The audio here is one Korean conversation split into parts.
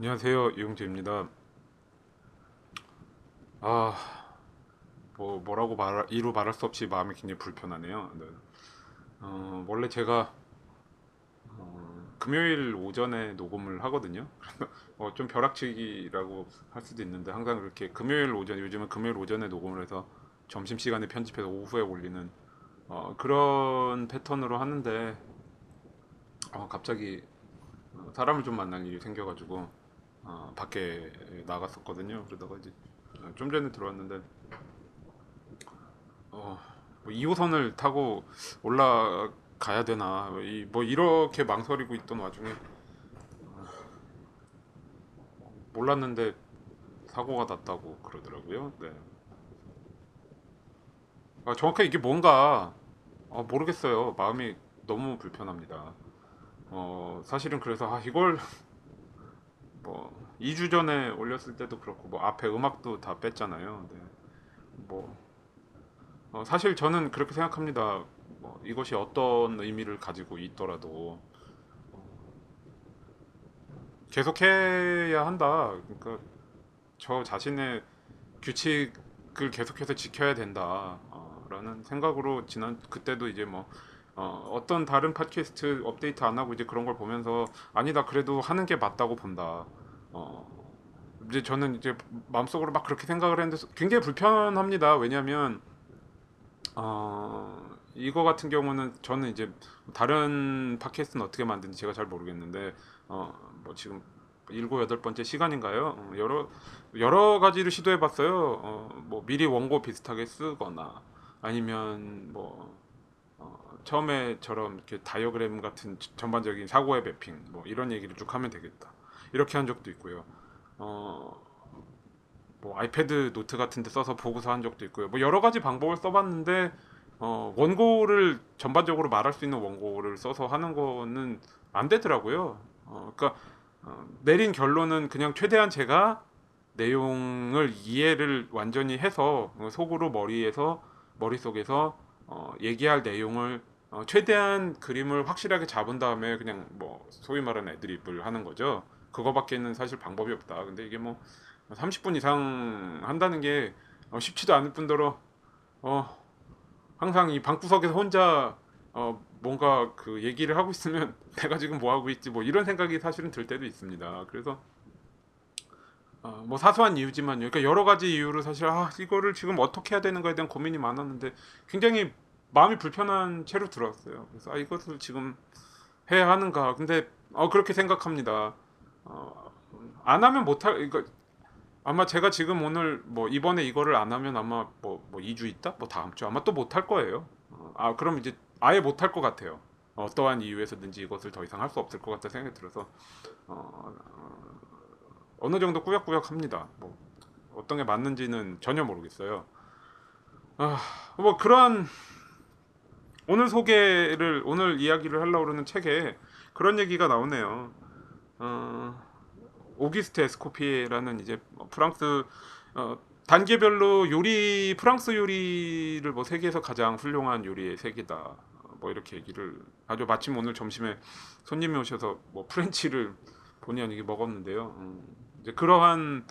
안녕하세요 이용재입니다. 아, 뭐 뭐라고 말 이루 말할 수 없이 마음이 굉장히 불편하네요. 네. 어, 원래 제가 어, 금요일 오전에 녹음을 하거든요. 어, 좀 벼락치기라고 할 수도 있는데 항상 그렇게 금요일 오전 요즘은 금요일 오전에 녹음을 해서 점심 시간에 편집해서 오후에 올리는 어, 그런 패턴으로 하는데 어, 갑자기 어, 사람을 좀 만날 일이 생겨가지고 어, 밖에 나갔었거든요. 그러다가 이제 어, 좀 전에 들어왔는데 어, 뭐 2호선을 타고 올라가야 되나 이, 뭐 이렇게 망설이고 있던 와중에 어, 몰랐는데 사고가 났다고 그러더라고요. 네. 아, 정확하게 이게 뭔가 어, 모르겠어요. 마음이 너무 불편합니다. 어, 사실은 그래서 아, 이걸 뭐 2주 전에 올렸을 때도 그렇고 뭐 앞에 음악도 다 뺐잖아요. 네. 뭐 어, 사실 저는 그렇게 생각합니다. 뭐 이것이 어떤 의미를 가지고 있더라도 계속해야 한다. 그러니까 저 자신의 규칙을 계속해서 지켜야 된다. 어, 라는 생각으로 지난 그때도 이제 뭐 어, 어떤 다른 팟캐스트 업데이트 안 하고 이제 그런 걸 보면서 아니다 그래도 하는 게 맞다고 본다. 어, 이제 저는 이제 마음속으로 막 그렇게 생각을 했는데 굉장히 불편합니다. 왜냐하면 어, 이거 같은 경우는 저는 이제 다른 팟캐스트는 어떻게 만드는지 제가 잘 모르겠는데 어, 뭐 지금 일곱 여덟 번째 시간인가요? 어, 여러 여러 가지를 시도해봤어요. 어, 뭐 미리 원고 비슷하게 쓰거나 아니면 뭐 어, 처음에처럼 이렇게 다이어그램 같은 전반적인 사고의 mapping 뭐 이런 얘기를 쭉 하면 되겠다. 이렇게 한 적도 있고요. 어, 뭐 아이패드 노트 같은 데 써서 보고서 한 적도 있고요. 뭐 여러 가지 방법을 써봤는데 어, 원고를 전반적으로 말할 수 있는 원고를 써서 하는 거는 안 되더라고요. 어, 그러니까 어, 내린 결론은 그냥 최대한 제가 내용을 이해를 완전히 해서 어, 속으로 머리에서 머릿속에서 어, 얘기할 내용을 어, 최대한 그림을 확실하게 잡은 다음에 그냥 뭐 소위 말하는 애드립을 하는 거죠. 그거밖에는 사실 방법이 없다. 근데 이게 뭐 30분 이상 한다는 게 어, 쉽지도 않을 뿐더러 어, 항상 이 방구석에서 혼자 어, 뭔가 그 얘기를 하고 있으면 내가 지금 뭐 하고 있지 뭐 이런 생각이 사실은 들 때도 있습니다. 그래서 어, 뭐 사소한 이유지만요. 그러니까 여러 가지 이유로 사실 아 이거를 지금 어떻게 해야 되는 거에 대한 고민이 많았는데 굉장히 마음이 불편한 채로 들어왔어요. 그래서 아 이것을 지금 해야 하는가? 근데 어 그렇게 생각합니다. 어, 안 하면 못할 이거 아마 제가 지금 오늘 뭐 이번에 이거를 안 하면 아마 뭐, 뭐 2주 있다? 뭐 다음 주 아마 또 못할 거예요. 어, 아 그럼 이제 아예 못할 것 같아요. 어떠한 이유에서든지 이것을 더 이상 할 수 없을 것 같다 생각이 들어서 어, 어, 어느 정도 꾸역꾸역 합니다. 뭐 어떤 게 맞는지는 전혀 모르겠어요. 아, 뭐 그러한 오늘 소개를 오늘 이야기를 하려고 그러는 책에 그런 얘기가 나오네요. 어, 오기스트 에스코피에라는 이제 프랑스 어, 단계별로 요리 프랑스 요리를 뭐 세계에서 가장 훌륭한 요리의 세계다. 뭐 이렇게 얘기를 아주 마침 오늘 점심에 손님이 오셔서 뭐 프렌치를 본의 아니게 먹었는데요. 음, 이제 그러한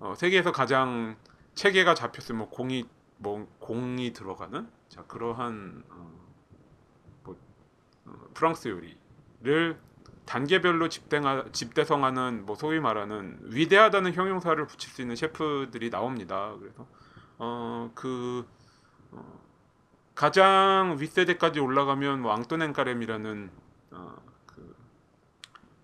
어, 세계에서 가장 체계가 잡혔으면 뭐 공이 뭐 공이 들어가는 자 그러한 어, 뭐, 어, 프랑스 요리를 단계별로 집대하, 집대성하는 뭐 소위 말하는 위대하다는 형용사를 붙일 수 있는 셰프들이 나옵니다. 그래서 어그 어, 가장 윗세대까지 올라가면 뭐 앙토냉 카렘이라는 어, 그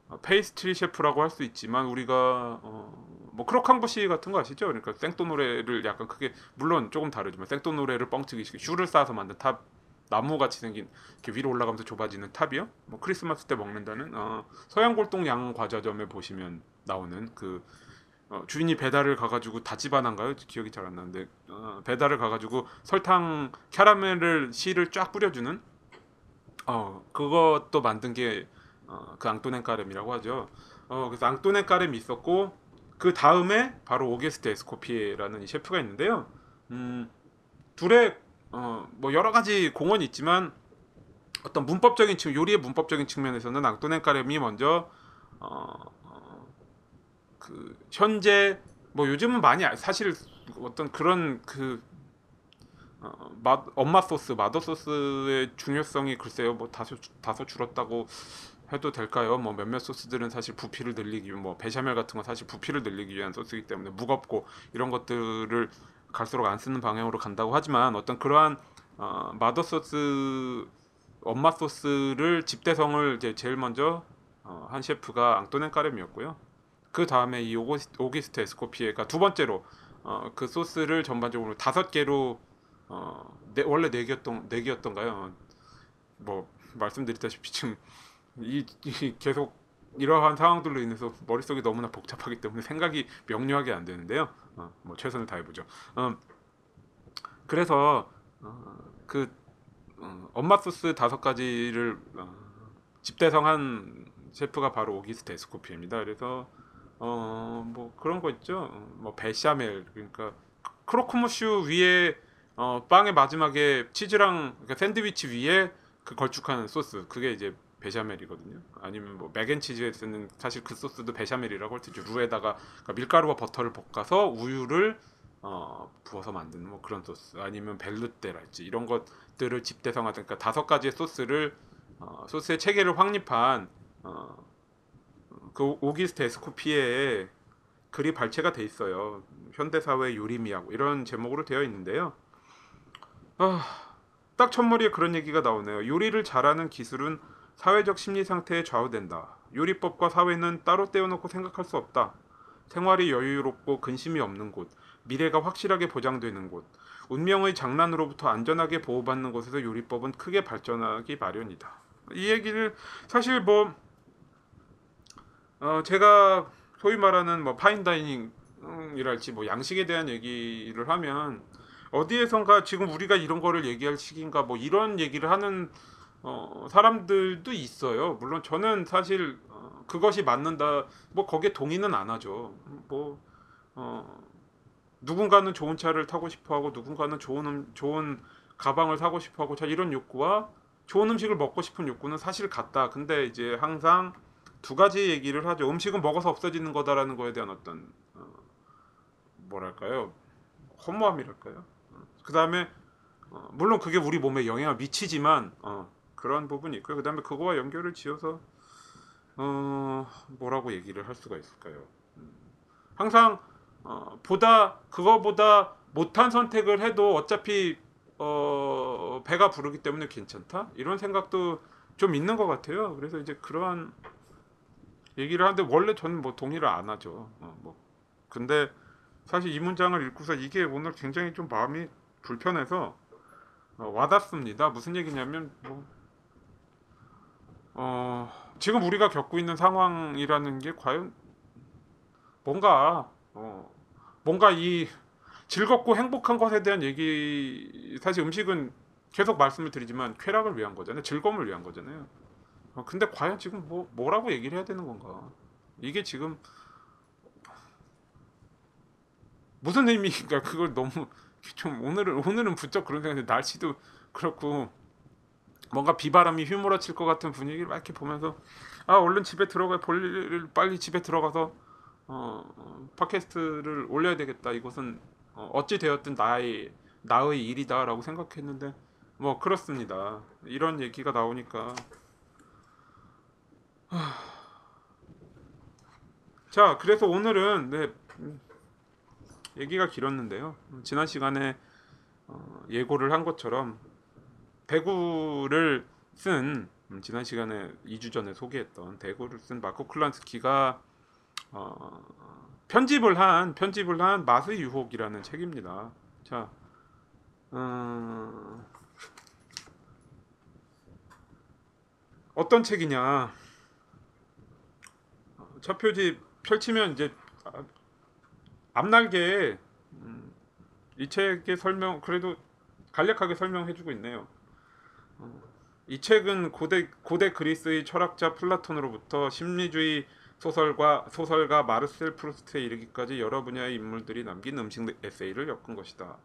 어, pastry chef라고 할 수 있지만 우리가 어, 뭐 croquembouche 같은 거 아시죠? 그러니까 saint-honoré를 약간 크게 물론 조금 다르지만 saint-honoré를 뻥튀기 슈를 쌓아서 만든 탑 나무 같이 생긴 이렇게 위로 올라가면서 좁아지는 탑이요. 뭐 크리스마스 때 먹는다는 어, 서양골동 양 과자점에 보시면 나오는 그 어, 주인이 배달을 가가지고 다집안한가요? 기억이 잘 안 나는데 어, 배달을 가가지고 설탕 캐러멜을 씨를 쫙 뿌려주는 어 그것도 만든 게그 어, 그 앙토넨 까렘이라고 하죠. 어 그래서 앙토넨 까렘이 있었고 그 다음에 바로 오게스트 에스코피에라는 이 셰프가 있는데요. 음 둘의 어뭐 여러 가지 공헌이 있지만 어떤 문법적인 측 요리의 문법적인 측면에서는 앙토넨 까렘이 먼저 어, 어, 그 현재 뭐 요즘은 많이 알- 사실 어떤 그런 그 어, 맛 엄마 소스 마더 소스의 중요성이 글쎄요 뭐 다소 주- 다소 줄었다고 해도 될까요? 뭐 몇몇 소스들은 사실 부피를 늘리기 뭐 베샤멜 같은 건 사실 부피를 늘리기 위한 소스이기 때문에 무겁고 이런 것들을 갈수록 안 쓰는 방향으로 간다고 하지만 어떤 그러한 어, 마더 소스 엄마 소스를 집대성을 이제 제일 먼저 어, 한 셰프가 앙토넨 까렘이었고요. 그 다음에 이 오고스, 오기스트 에스코피에가 두 번째로 어, 그 소스를 전반적으로 다섯 개로 어, 네, 원래 네 개였던 네 개였던가요? 뭐 말씀드렸다시피 지금 이, 이 계속 이러한 상황들로 인해서 머릿속이 너무나 복잡하기 때문에 생각이 명료하게 안 되는데요. 어, 뭐 최선을 다해 보죠. 어, 그래서 어, 그 어, 엄마 소스 다섯 가지를 어, 집대성한 셰프가 바로 오귀스트 에스코피에입니다. 그래서 어뭐 그런 거 있죠. 어, 뭐 béchamel 그러니까 croque-monsieur 위에 어 빵의 마지막에 치즈랑 그러니까 샌드위치 위에 그 걸쭉한 소스 그게 이제 béchamel이거든요. 아니면 뭐 mac and cheese에 쓰는 사실 그 소스도 béchamel이라고 할수 있죠. roux에다가 그러니까 밀가루와 버터를 볶아서 우유를 어 부어서 만드는 뭐 그런 소스 아니면 벨루테랄지 이런 것들을 집대성하다 그러니까 다섯 가지의 소스를 어, 소스의 체계를 확립한 어, 그 오기스트 에스코피에의 글이 발췌가 돼 있어요. 현대사회 요리미하고 이런 제목으로 되어 있는데요. 아, 딱 첫머리에 그런 얘기가 나오네요. 요리를 잘하는 기술은 사회적 심리 상태에 좌우된다. 요리법과 사회는 따로 떼어놓고 생각할 수 없다. 생활이 여유롭고 근심이 없는 곳, 미래가 확실하게 보장되는 곳, 운명의 장난으로부터 안전하게 보호받는 곳에서 요리법은 크게 발전하기 마련이다. 이 얘기를 사실 뭐 어, 제가 소위 말하는 뭐 파인다이닝이랄지 뭐 양식에 대한 얘기를 하면 어디에선가 지금 우리가 이런 거를 얘기할 시기인가 뭐 이런 얘기를 하는 어, 사람들도 있어요. 물론 저는 사실 어, 그것이 맞는다 뭐 거기에 동의는 안 하죠. 뭐 어, 누군가는 좋은 차를 타고 싶어하고 누군가는 좋은 음, 좋은 가방을 사고 싶어하고 자 이런 욕구와 좋은 음식을 먹고 싶은 욕구는 사실 같다. 근데 이제 항상 두 가지 얘기를 하죠. 음식은 먹어서 없어지는 거다라는 거에 대한 어떤 어, 뭐랄까요 허무함이랄까요. 그 다음에 어, 물론 그게 우리 몸에 영향을 미치지만 어, 그런 부분이 있고요. 그 다음에 그거와 연결을 지어서 어, 뭐라고 얘기를 할 수가 있을까요? 음, 항상 어, 보다 그거보다 못한 선택을 해도 어차피 어, 배가 부르기 때문에 괜찮다 이런 생각도 좀 있는 것 같아요. 그래서 이제 그러한 얘기를 하는데 원래 저는 뭐 동의를 안 하죠. 어, 뭐 근데 사실 이 문장을 읽고서 이게 오늘 굉장히 좀 마음이 불편해서 어, 와닿습니다. 무슨 얘기냐면 뭐 어, 지금 우리가 겪고 있는 상황이라는 게 과연 뭔가 어, 뭔가 이 즐겁고 행복한 것에 대한 얘기 사실 음식은 계속 말씀을 드리지만 쾌락을 위한 거잖아요. 즐거움을 위한 거잖아요. 어, 근데 과연 지금 뭐 뭐라고 얘기를 해야 되는 건가? 이게 지금 무슨 의미인가? 그걸 너무 좀 오늘은 오늘은 부쩍 그런 생각이 날씨도 그렇고 뭔가 비바람이 휘몰아칠 것 같은 분위기를 막 이렇게 보면서 아 얼른 집에 들어가 볼일 빨리 집에 들어가서 어, 어, 팟캐스트를 올려야 되겠다. 이것은 어, 어찌 되었든 나의 나의 일이다라고 생각했는데 뭐 그렇습니다. 이런 얘기가 나오니까 자, 그래서 오늘은 네, 음, 얘기가 길었는데요. 음, 지난 시간에 어, 예고를 한 것처럼 대구를 쓴 음, 지난 시간에 2주 전에 소개했던 대구를 쓴 마코 클란스키가 어, 편집을 한 편집을 한 맛의 유혹이라는 책입니다. 자, 어, 어떤 책이냐? 첫 표지 펼치면 이제 아, 앞날개에 음, 이 책의 설명 그래도 간략하게 설명해주고 있네요. 어, 이 책은 고대 고대 그리스의 철학자 플라톤으로부터 심리주의 소설과 소설가 마르셀 프루스트에 이르기까지 여러 분야의 인물들이 남긴 음식 에세이를 엮은 것이다.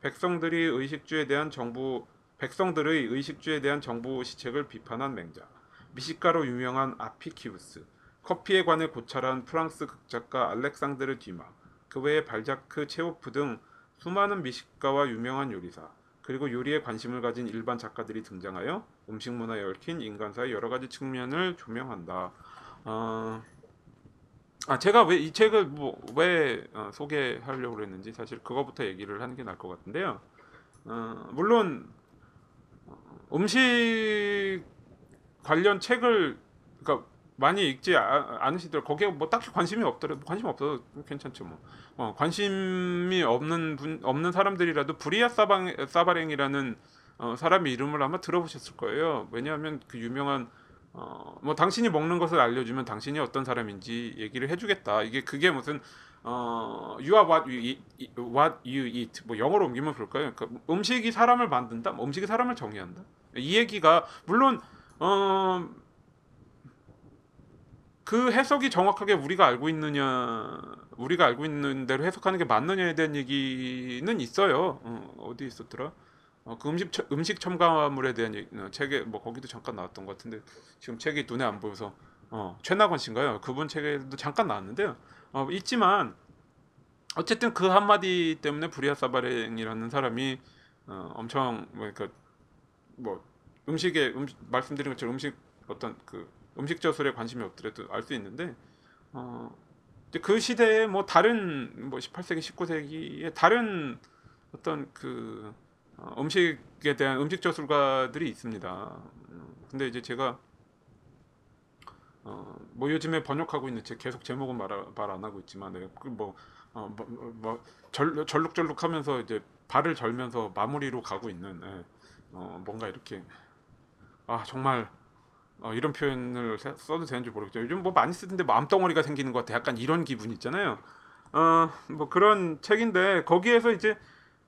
백성들이 의식주에 대한 정부 백성들의 의식주에 대한 정부 시책을 비판한 맹자. 미식가로 유명한 아피키우스, 커피에 관해 고찰한 프랑스 극작가 알렉상드르 듀마, 그 외에 발자크, 체오프 등 수많은 미식가와 유명한 요리사, 그리고 요리에 관심을 가진 일반 작가들이 등장하여 음식 문화에 얽힌 인간사의 여러 가지 측면을 조명한다. 어, 아 제가 왜 이 책을 뭐왜 어, 소개하려고 했는지 사실 그거부터 얘기를 하는 게 나을 것 같은데요. 어, 물론 음식 관련 책을 그러니까 많이 읽지 아- 않으시더라도 거기에 뭐 딱히 관심이 없더라도 관심 없어도 괜찮죠 뭐. 어, 관심이 없는 분 없는 사람들이라도 브리아 사방 사바랭이라는 어, 사람의 이름을 아마 들어보셨을 거예요. 왜냐하면 그 유명한 어, 뭐 당신이 먹는 것을 알려주면 당신이 어떤 사람인지 얘기를 해주겠다. 이게 그게 무슨 어, you are what you eat, what you eat. 뭐 영어로 옮기면 그럴까요? 그러니까 음식이 사람을 만든다? 뭐 음식이 사람을 정의한다? 이 얘기가 물론 어, 그 해석이 정확하게 우리가 알고 있느냐 우리가 알고 있는 대로 해석하는 게 맞느냐에 대한 얘기는 있어요. 어, 어디 있었더라? 어, 그 음식 첨- 음식 첨가물에 대한 얘기, 어, 책에 뭐 거기도 잠깐 나왔던 것 같은데 지금 책이 눈에 안 보여서 어, 최나건 씨인가요? 그분 책에도 잠깐 나왔는데요. 어, 있지만 어쨌든 그 한마디 때문에 브리아 사바랭이라는 사람이 어, 엄청 뭐 그러니까 뭐 음식에 음, 말씀드린 것처럼 음식 어떤 그 음식 저술에 관심이 없더라도 알 수 있는데 어 그 시대에 뭐 다른 뭐 18세기 19세기에 다른 어떤 그 어, 음식에 대한 음식 저술가들이 있습니다. 음, 근데 이제 제가 어, 뭐 요즘에 번역하고 있는 책 계속 제목은 말 안 하고 있지만 네, 그뭐 어, 뭐, 뭐, 뭐 절, 절룩절룩하면서 이제 발을 절면서 마무리로 가고 있는 예, 어, 뭔가 이렇게 아 정말 어, 이런 표현을 세- 써도 되는지 모르겠죠. 요즘 뭐 많이 쓰던데 마음덩어리가 생기는 것 같아. 약간 이런 기분 있잖아요. 어, 뭐 그런 책인데 거기에서 이제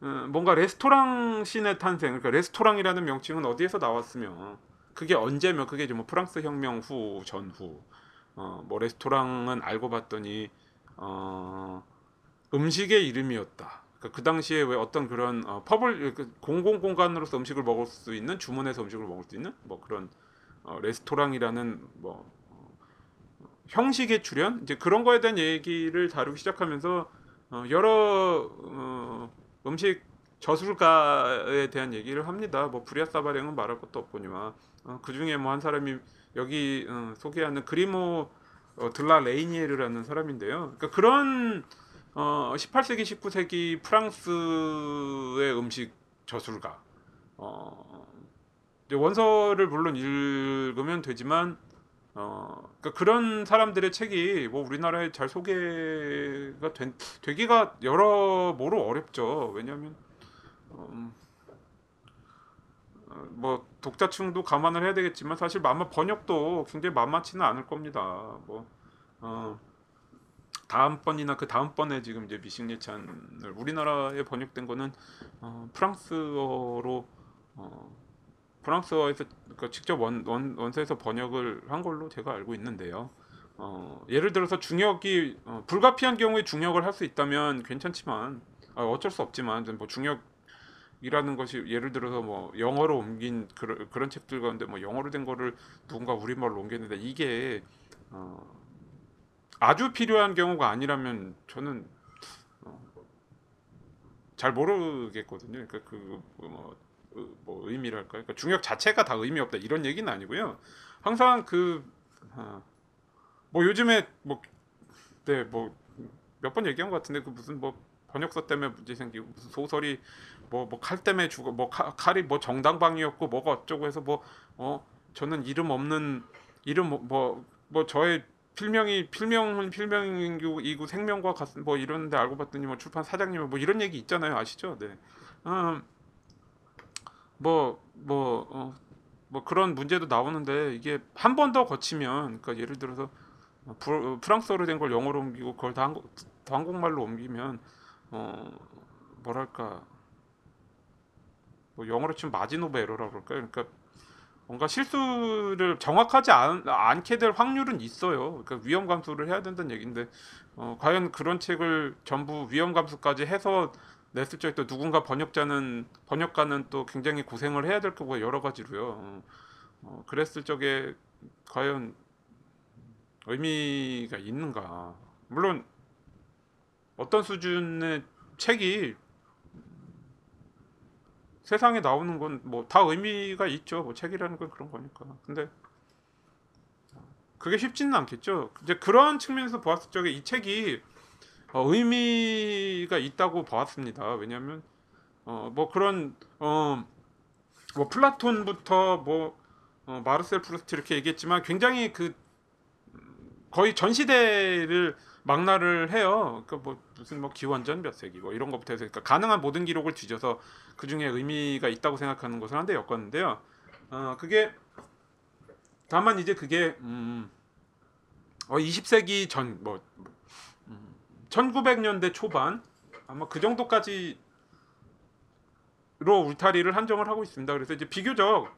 어, 뭔가 레스토랑 신의 탄생, 그러니까 레스토랑이라는 명칭은 어디에서 나왔으며 그게 언제며 그게 이제 뭐 프랑스 혁명 후 전후 어, 뭐 레스토랑은 알고 봤더니 어, 음식의 이름이었다. 그러니까 그 당시에 왜 어떤 그런 어, 펍을 그 공공 공간으로서 음식을 먹을 수 있는 주문해서 음식을 먹을 수 있는 뭐 그런 어, 레스토랑이라는 뭐 어, 형식의 출현 이제 그런 거에 대한 얘기를 다루기 시작하면서 어, 여러 어, 음식 저술가에 대한 얘기를 합니다. 뭐 브리아 사바랭은 말할 것도 없거니와 어, 그 중에 뭐 한 사람이 여기 어, 소개하는 그리모 어, 들라 레이니에르라는 사람인데요. 그러니까 그런 어, 18세기 19세기 프랑스의 음식 저술가 어, 원서를 물론 읽으면 되지만 어, 그러니까 그런 사람들의 책이 뭐 우리나라에 잘 소개가 된, 되기가 여러모로 어렵죠. 왜냐하면 음, 어, 뭐 독자층도 감안을 해야 되겠지만 사실 아마 번역도 굉장히 만만치는 않을 겁니다. 뭐 어, 다음 번이나 그 다음 번에 지금 이제 미식예찬을 우리나라에 번역된 거는 어, 프랑스어로 어, 프랑스어에서 그러니까 직접 원, 원, 원서에서 번역을 한 걸로 제가 알고 있는데요. 어, 예를 들어서 중역이 어, 불가피한 경우에 중역을 할 수 있다면 괜찮지만 아, 어쩔 수 없지만 뭐 중역 이라는 것이 예를 들어서 뭐 영어로 옮긴 그런, 그런 책들 가운데 뭐 영어로 된 거를 누군가 우리말로 옮겼는데 이게 어, 아주 필요한 경우가 아니라면 저는 어, 잘 모르겠거든요. 그러니까 그 뭐 뭐 의미랄까요? 그러니까 중역 자체가 다 의미 없다 이런 얘기는 아니고요. 항상 그뭐 요즘에 뭐네뭐 몇 번 얘기한 것 같은데 그 무슨 뭐 번역서 때문에 문제 생기고 무슨 소설이 뭐 뭐 칼 때문에 죽어 뭐 칼, 칼이 뭐 정당방위였고 뭐가 어쩌고 해서 뭐 어 저는 이름 없는 이름 뭐뭐뭐 저의 필명이 필명은 필명이고 이고 생명과 같은 뭐 이런데 알고 봤더니 뭐 출판 사장님 뭐 이런 얘기 있잖아요 아시죠? 네. 음, 뭐, 뭐, 어, 뭐 그런 문제도 나오는데 이게 한 번 더 거치면, 그러니까 예를 들어서 프, 프랑스어로 된 걸 영어로 옮기고 그걸 다, 한국, 다 한국말로 옮기면, 어, 뭐랄까, 뭐 영어로 치면 마지노바 에러라고 그럴까요? 그러니까 뭔가 실수를 정확하지 않, 않게 될 확률은 있어요. 그러니까 위험 감수를 해야 된다는 얘기인데, 어, 과연 그런 책을 전부 위험 감수까지 해서 냈을 적에 또 누군가 번역자는 번역가는 또 굉장히 고생을 해야 될 거고 여러 가지로요. 어, 어, 그랬을 적에 과연 의미가 있는가? 물론 어떤 수준의 책이 세상에 나오는 건 뭐 다 의미가 있죠. 뭐 책이라는 건 그런 거니까. 근데 그게 쉽지는 않겠죠. 이제 그런 측면에서 보았을 적에 이 책이 어, 의미가 있다고 보았습니다. 왜냐하면 어, 뭐 그런 어, 뭐 플라톤부터 뭐 어, 마르셀 프루스트 이렇게 얘기했지만 굉장히 그 거의 전 시대를 망라를 해요. 그러니까 뭐 무슨 뭐 기원전 몇 세기 뭐 이런 것부터 해서 그러니까 가능한 모든 기록을 뒤져서 그 중에 의미가 있다고 생각하는 것을 한데 엮었는데요. 어 그게 다만 이제 그게 음, 어 20세기 전뭐 음, 1900년대 초반 아마 그 정도까지로 울타리를 한정을 하고 있습니다. 그래서 이제 비교적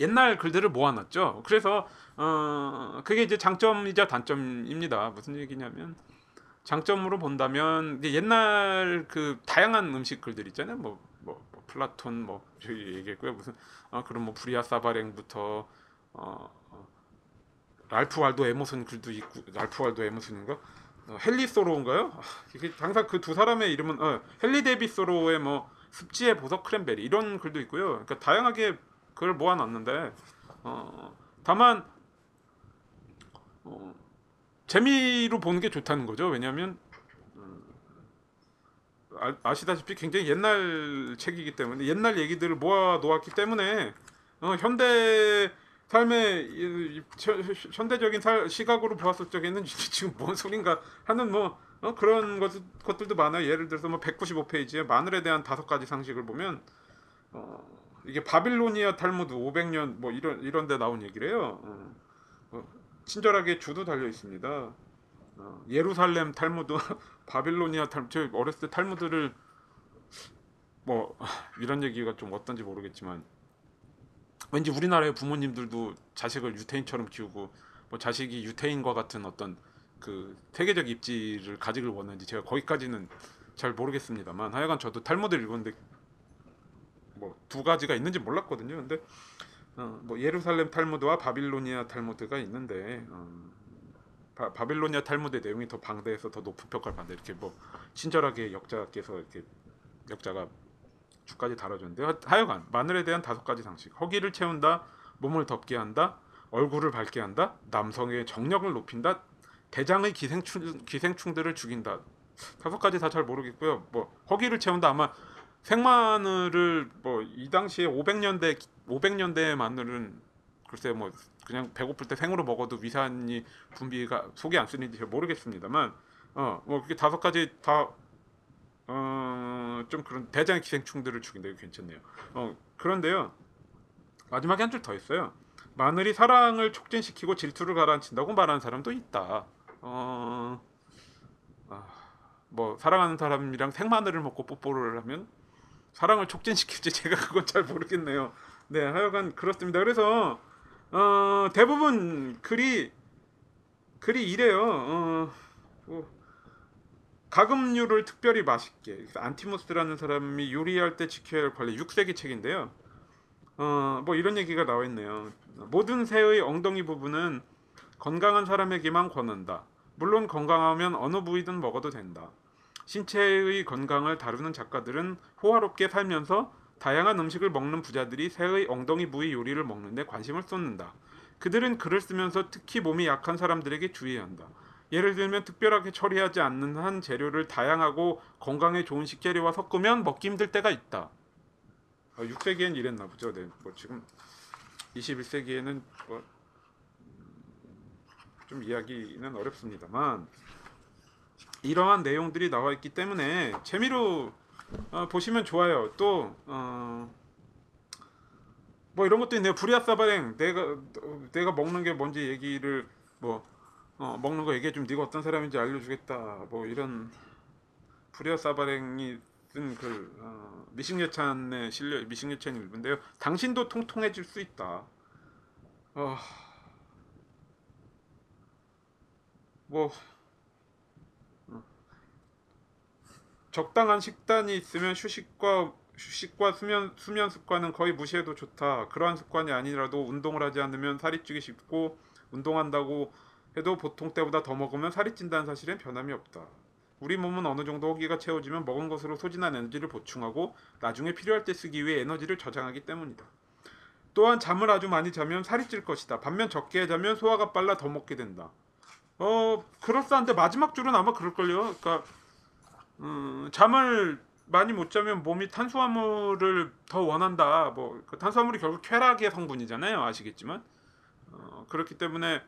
옛날 글들을 모아놨죠. 그래서 어 그게 이제 장점이자 단점입니다. 무슨 얘기냐면 장점으로 본다면 옛날 그 다양한 음식 글들 있잖아요. 뭐, 뭐, 뭐 플라톤 뭐 얘기했고요. 무슨 어 그런 뭐 브리아 사바랭부터 어, 어 랄프 왈도 에머슨 글도 있고 랄프 왈도 에머슨인가? 어, 헨리 소로인가요? 아, 항상 그 두 사람의 이름은 어, 헨리 데이비드 소로의 뭐 습지의 보석 크랜베리 이런 글도 있고요. 그러니까 다양하게 그걸 모아놨는데 어, 다만 어, 재미로 보는 게 좋다는 거죠. 왜냐하면 음, 아, 아시다시피 굉장히 옛날 책이기 때문에 옛날 얘기들을 모아 놓았기 때문에 어, 현대 삶의 현대적인 살, 시각으로 보았을 적에는 지금 뭔 소린가 하는 뭐 어, 그런 것, 것들도 많아요. 예를 들어서 뭐 195페이지에 마늘에 대한 다섯 가지 상식을 보면 어, 이게 바빌로니아 탈무드 500년 뭐 이런 이런 데 나온 얘기래요. 어, 어, 친절하게 주도 달려 있습니다. 어, 예루살렘 탈무드, 바빌로니아 탈, 저 어렸을 때 탈무드를 뭐 이런 얘기가 좀 어떤지 모르겠지만 왠지 우리나라의 부모님들도 자식을 유태인처럼 키우고 뭐 자식이 유태인과 같은 어떤 그 세계적 입지를 가지길 원하는지 제가 거기까지는 잘 모르겠습니다만 하여간 저도 탈무드를 읽었는데 뭐 두 가지가 있는지 몰랐거든요. 근데 어, 뭐 예루살렘 탈무드와 바빌로니아 탈무드가 있는데 어, 바, 바빌로니아 탈무드의 내용이 더 방대해서 더 높은 평가를 받는다 이렇게 뭐 친절하게 역자께서 이렇게 역자가 주까지 달아줬는데 하- 하여간 마늘에 대한 다섯 가지 상식. 허기를 채운다 몸을 덮게 한다 얼굴을 밝게 한다 남성의 정력을 높인다 대장의 기생충 기생충들을 죽인다. 다섯 가지 다 잘 모르겠고요. 뭐 허기를 채운다. 아마 생마늘을 뭐 이 당시에 500년대 500년대 마늘은 글쎄 뭐 그냥 배고플 때 생으로 먹어도 위산이 분비가 속이 안 쓰는지 잘 모르겠습니다만 어뭐 그게 다섯 가지 다 어, 좀 그런 대장의 기생충들을 죽인다 이거 괜찮네요. 어, 그런데요. 마지막에 한 줄 더 있어요. 마늘이 사랑을 촉진시키고 질투를 가라앉힌다고 말하는 사람도 있다. 어, 아, 뭐 사랑하는 사람이랑 생마늘을 먹고 뽀뽀를 하면 사랑을 촉진시킬지 제가 그건 잘 모르겠네요. 네, 하여간 그렇습니다. 그래서 어, 대부분 글이 글이 이래요. 어, 뭐, 가금류를 특별히 맛있게 안티모스라는 사람이 요리할 때 지켜야 할 관리 6세기 책인데요. 어, 뭐 이런 얘기가 나와 있네요. 모든 새의 엉덩이 부분은 건강한 사람에게만 권한다. 물론 건강하면 어느 부위든 먹어도 된다. 신체의 건강을 다루는 작가들은 호화롭게 살면서 다양한 음식을 먹는 부자들이 새의 엉덩이 부위 요리를 먹는데 관심을 쏟는다. 그들은 글을 쓰면서 특히 몸이 약한 사람들에게 주의해야 한다. 예를 들면 특별하게 처리하지 않는 한 재료를 다양하고 건강에 좋은 식재료와 섞으면 먹기 힘들 때가 있다. 아, 6세기엔 이랬나 보죠. 네, 뭐 지금 21세기에는 뭐, 좀 이야기는 어렵습니다만 이러한 내용들이 나와 있기 때문에 재미로 어, 보시면 좋아요. 또 어, 뭐 이런 것도 있네요. 부리아 사바랭 내가 내가 먹는 게 뭔지 얘기를 뭐 어, 먹는 거 얘기해 좀 네가 어떤 사람인지 알려주겠다. 뭐 이런 부리아 사바랭이 쓴 글 어, 미식예찬에 실려 미식예찬 일부인데요. 당신도 통통해질 수 있다. 어, 뭐 어, 적당한 식단이 있으면 휴식과 휴식과 수면 수면 습관은 거의 무시해도 좋다. 그러한 습관이 아니라도 운동을 하지 않으면 살이 찌기 쉽고 운동한다고 해도 보통 때보다 더 먹으면 살이 찐다는 사실엔 변함이 없다. 우리 몸은 어느 정도 허기가 채워지면 먹은 것으로 소진한 에너지를 보충하고 나중에 필요할 때 쓰기 위해 에너지를 저장하기 때문이다. 또한 잠을 아주 많이 자면 살이 찔 것이다. 반면 적게 자면 소화가 빨라 더 먹게 된다. 어 그럴싸한데 마지막 줄은 아마 그럴걸요. 그러니까 음, 잠을 많이 못 자면 몸이 탄수화물을 더 원한다. 뭐그 탄수화물이 결국 쾌락의 성분이잖아요. 아시겠지만 어, 그렇기 때문에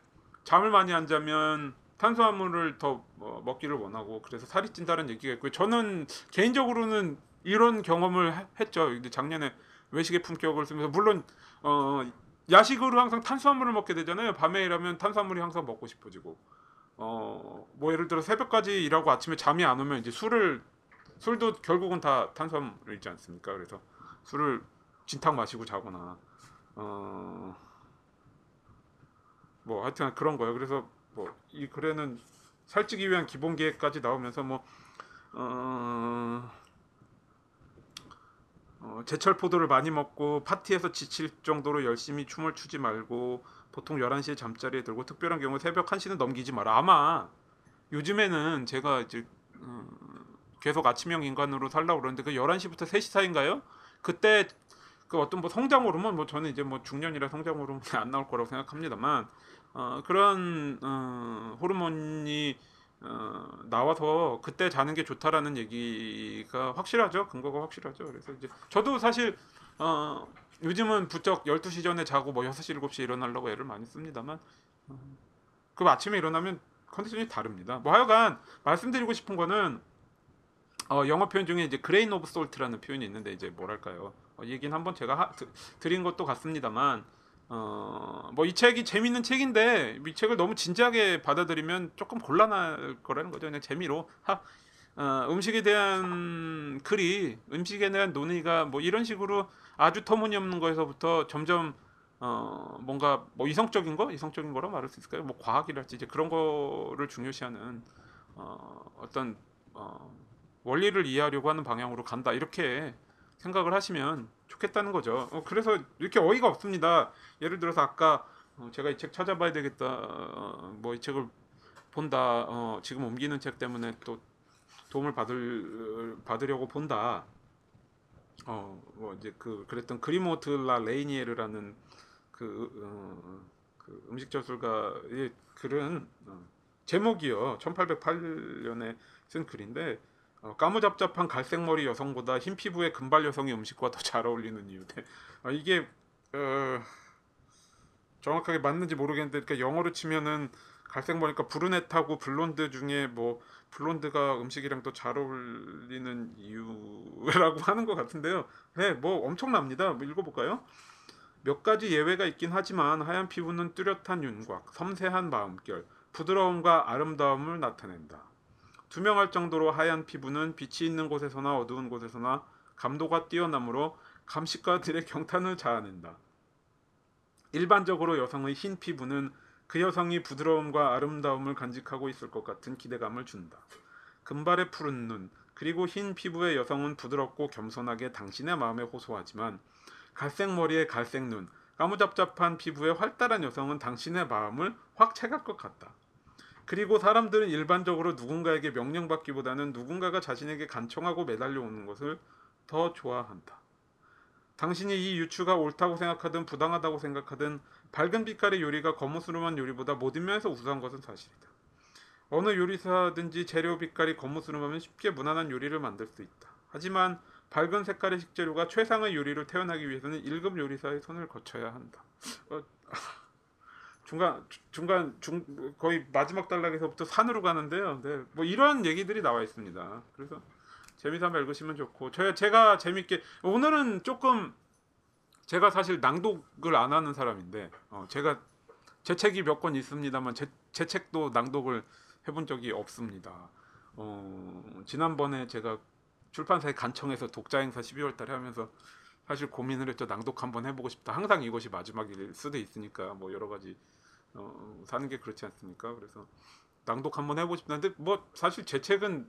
잠을 많이 안 자면 탄수화물을 더 어, 먹기를 원하고 그래서 살이 찐다는 얘기가 있고요. 저는 개인적으로는 이런 경험을 해- 했죠. 근데 작년에 외식의 품격을 쓰면서 물론 어, 야식으로 항상 탄수화물을 먹게 되잖아요. 밤에 일하면 탄수화물이 항상 먹고 싶어지고 어, 뭐 예를 들어 새벽까지 일하고 아침에 잠이 안 오면 이제 술을 술도 결국은 다 탄수화물이지 않습니까? 그래서 술을 진탕 마시고 자거나 어, 뭐 하여튼 그런 거예요. 그래서 뭐 이 글에는 살찌기 위한 기본 계획까지 나오면서 뭐 어, 어, 제철 포도를 많이 먹고 파티에서 지칠 정도로 열심히 춤을 추지 말고 보통 11시에 잠자리에 들고 특별한 경우 새벽 1시는 넘기지 마라. 아마 요즘에는 제가 이제 음, 계속 아침형 인간으로 살라고 그러는데 그 11시부터 3시 사이인가요? 그때 그 어떤 뭐 성장 호르몬 뭐 저는 이제 뭐 중년이라 성장 호르몬이 안 나올 거라고 생각합니다만 어, 그런 어, 호르몬이 어, 나와서 그때 자는 게 좋다라는 얘기가 확실하죠. 근거가 확실하죠. 그래서 이제 저도 사실 어, 요즘은 부쩍 12시 전에 자고 뭐 6시 7시에 일어나려고 애를 많이 씁니다만 어, 그 아침에 일어나면 컨디션이 다릅니다. 뭐 하여간 말씀드리고 싶은 거는 어, 영어 표현 중에 이제 grain of salt라는 표현이 있는데 이제 뭐랄까요? 어, 이 얘기는 한번 제가 하, 드, 드린 것도 같습니다만 어, 뭐 이 책이 재밌는 책인데 이 책을 너무 진지하게 받아들이면 조금 곤란할 거라는 거죠. 그냥 재미로 하, 어, 음식에 대한 글이 음식에 대한 논의가 뭐 이런 식으로 아주 터무니없는 거에서부터 점점 어 뭔가 뭐 이성적인 거 이성적인 거라 말할 수 있을까요? 뭐 과학이랄지 이제 그런 거를 중요시하는 어 어떤 어 원리를 이해하려고 하는 방향으로 간다 이렇게 생각을 하시면 좋겠다는 거죠. 어, 그래서 이렇게 어이가 없습니다. 예를 들어서 아까 어, 제가 이 책 찾아봐야 되겠다. 어, 뭐이 책을 본다. 어, 지금 옮기는 책 때문에 또 도움을 받을 받으려고 본다. 어, 뭐 이제 그 그랬던 그리모트라 레이니에르라는 그, 어, 그 음식 저술가의 글은 어, 제목이요. 1808년에 쓴 글인데 어, 까무잡잡한 갈색 머리 여성보다 흰 피부의 금발 여성의 음식과 더 잘 어울리는 이유. 어, 이게 어, 정확하게 맞는지 모르겠는데 그러니까 영어로 치면은 갈색 머리니까 브루넷하고 블론드 중에 뭐 블론드가 음식이랑 더잘 어울리는 이유라고 하는 것 같은데요. 네, 뭐 엄청납니다. 뭐 읽어볼까요? 몇 가지 예외가 있긴 하지만 하얀 피부는 뚜렷한 윤곽, 섬세한 마음결, 부드러움과 아름다움을 나타낸다. 투명할 정도로 하얀 피부는 빛이 있는 곳에서나 어두운 곳에서나 감도가 뛰어나므로 감식가들의 경탄을 자아낸다. 일반적으로 여성의 흰 피부는 그 여성이 부드러움과 아름다움을 간직하고 있을 것 같은 기대감을 준다. 금발의 푸른 눈, 그리고 흰 피부의 여성은 부드럽고 겸손하게 당신의 마음에 호소하지만 갈색 머리의 갈색 눈, 까무잡잡한 피부의 활달한 여성은 당신의 마음을 확 채갈 것 같다. 그리고 사람들은 일반적으로 누군가에게 명령받기보다는 누군가가 자신에게 간청하고 매달려 오는 것을 더 좋아한다. 당신이 이 유추가 옳다고 생각하든 부당하다고 생각하든 밝은 빛깔의 요리가 거무스름한 요리보다 모든 면에서 우수한 것은 사실이다. 어느 요리사든지 재료 빛깔이 거무스름하면 쉽게 무난한 요리를 만들 수 있다. 하지만 밝은 색깔의 식재료가 최상의 요리를 태어나기 위해서는 1급 요리사의 손을 거쳐야 한다. 어, 중간 중간 중 거의 마지막 단락에서부터 산으로 가는데요. 네, 뭐 이런 얘기들이 나와 있습니다. 그래서 재미삼아 읽으시면 좋고 저 제가 재밌게 오늘은 조금 제가 사실 낭독을 안 하는 사람인데 어, 제가 제 책이 몇 권 있습니다만 제, 제 책도 낭독을 해본 적이 없습니다. 어, 지난번에 제가 출판사에 간청해서 독자 행사 12월 달에 하면서 사실 고민을 했죠. 낭독 한번 해보고 싶다. 항상 이것이 마지막일 수도 있으니까 뭐 여러 가지 어, 사는 게 그렇지 않습니까? 그래서 낭독 한번 해보고 싶다는데 뭐 사실 제 책은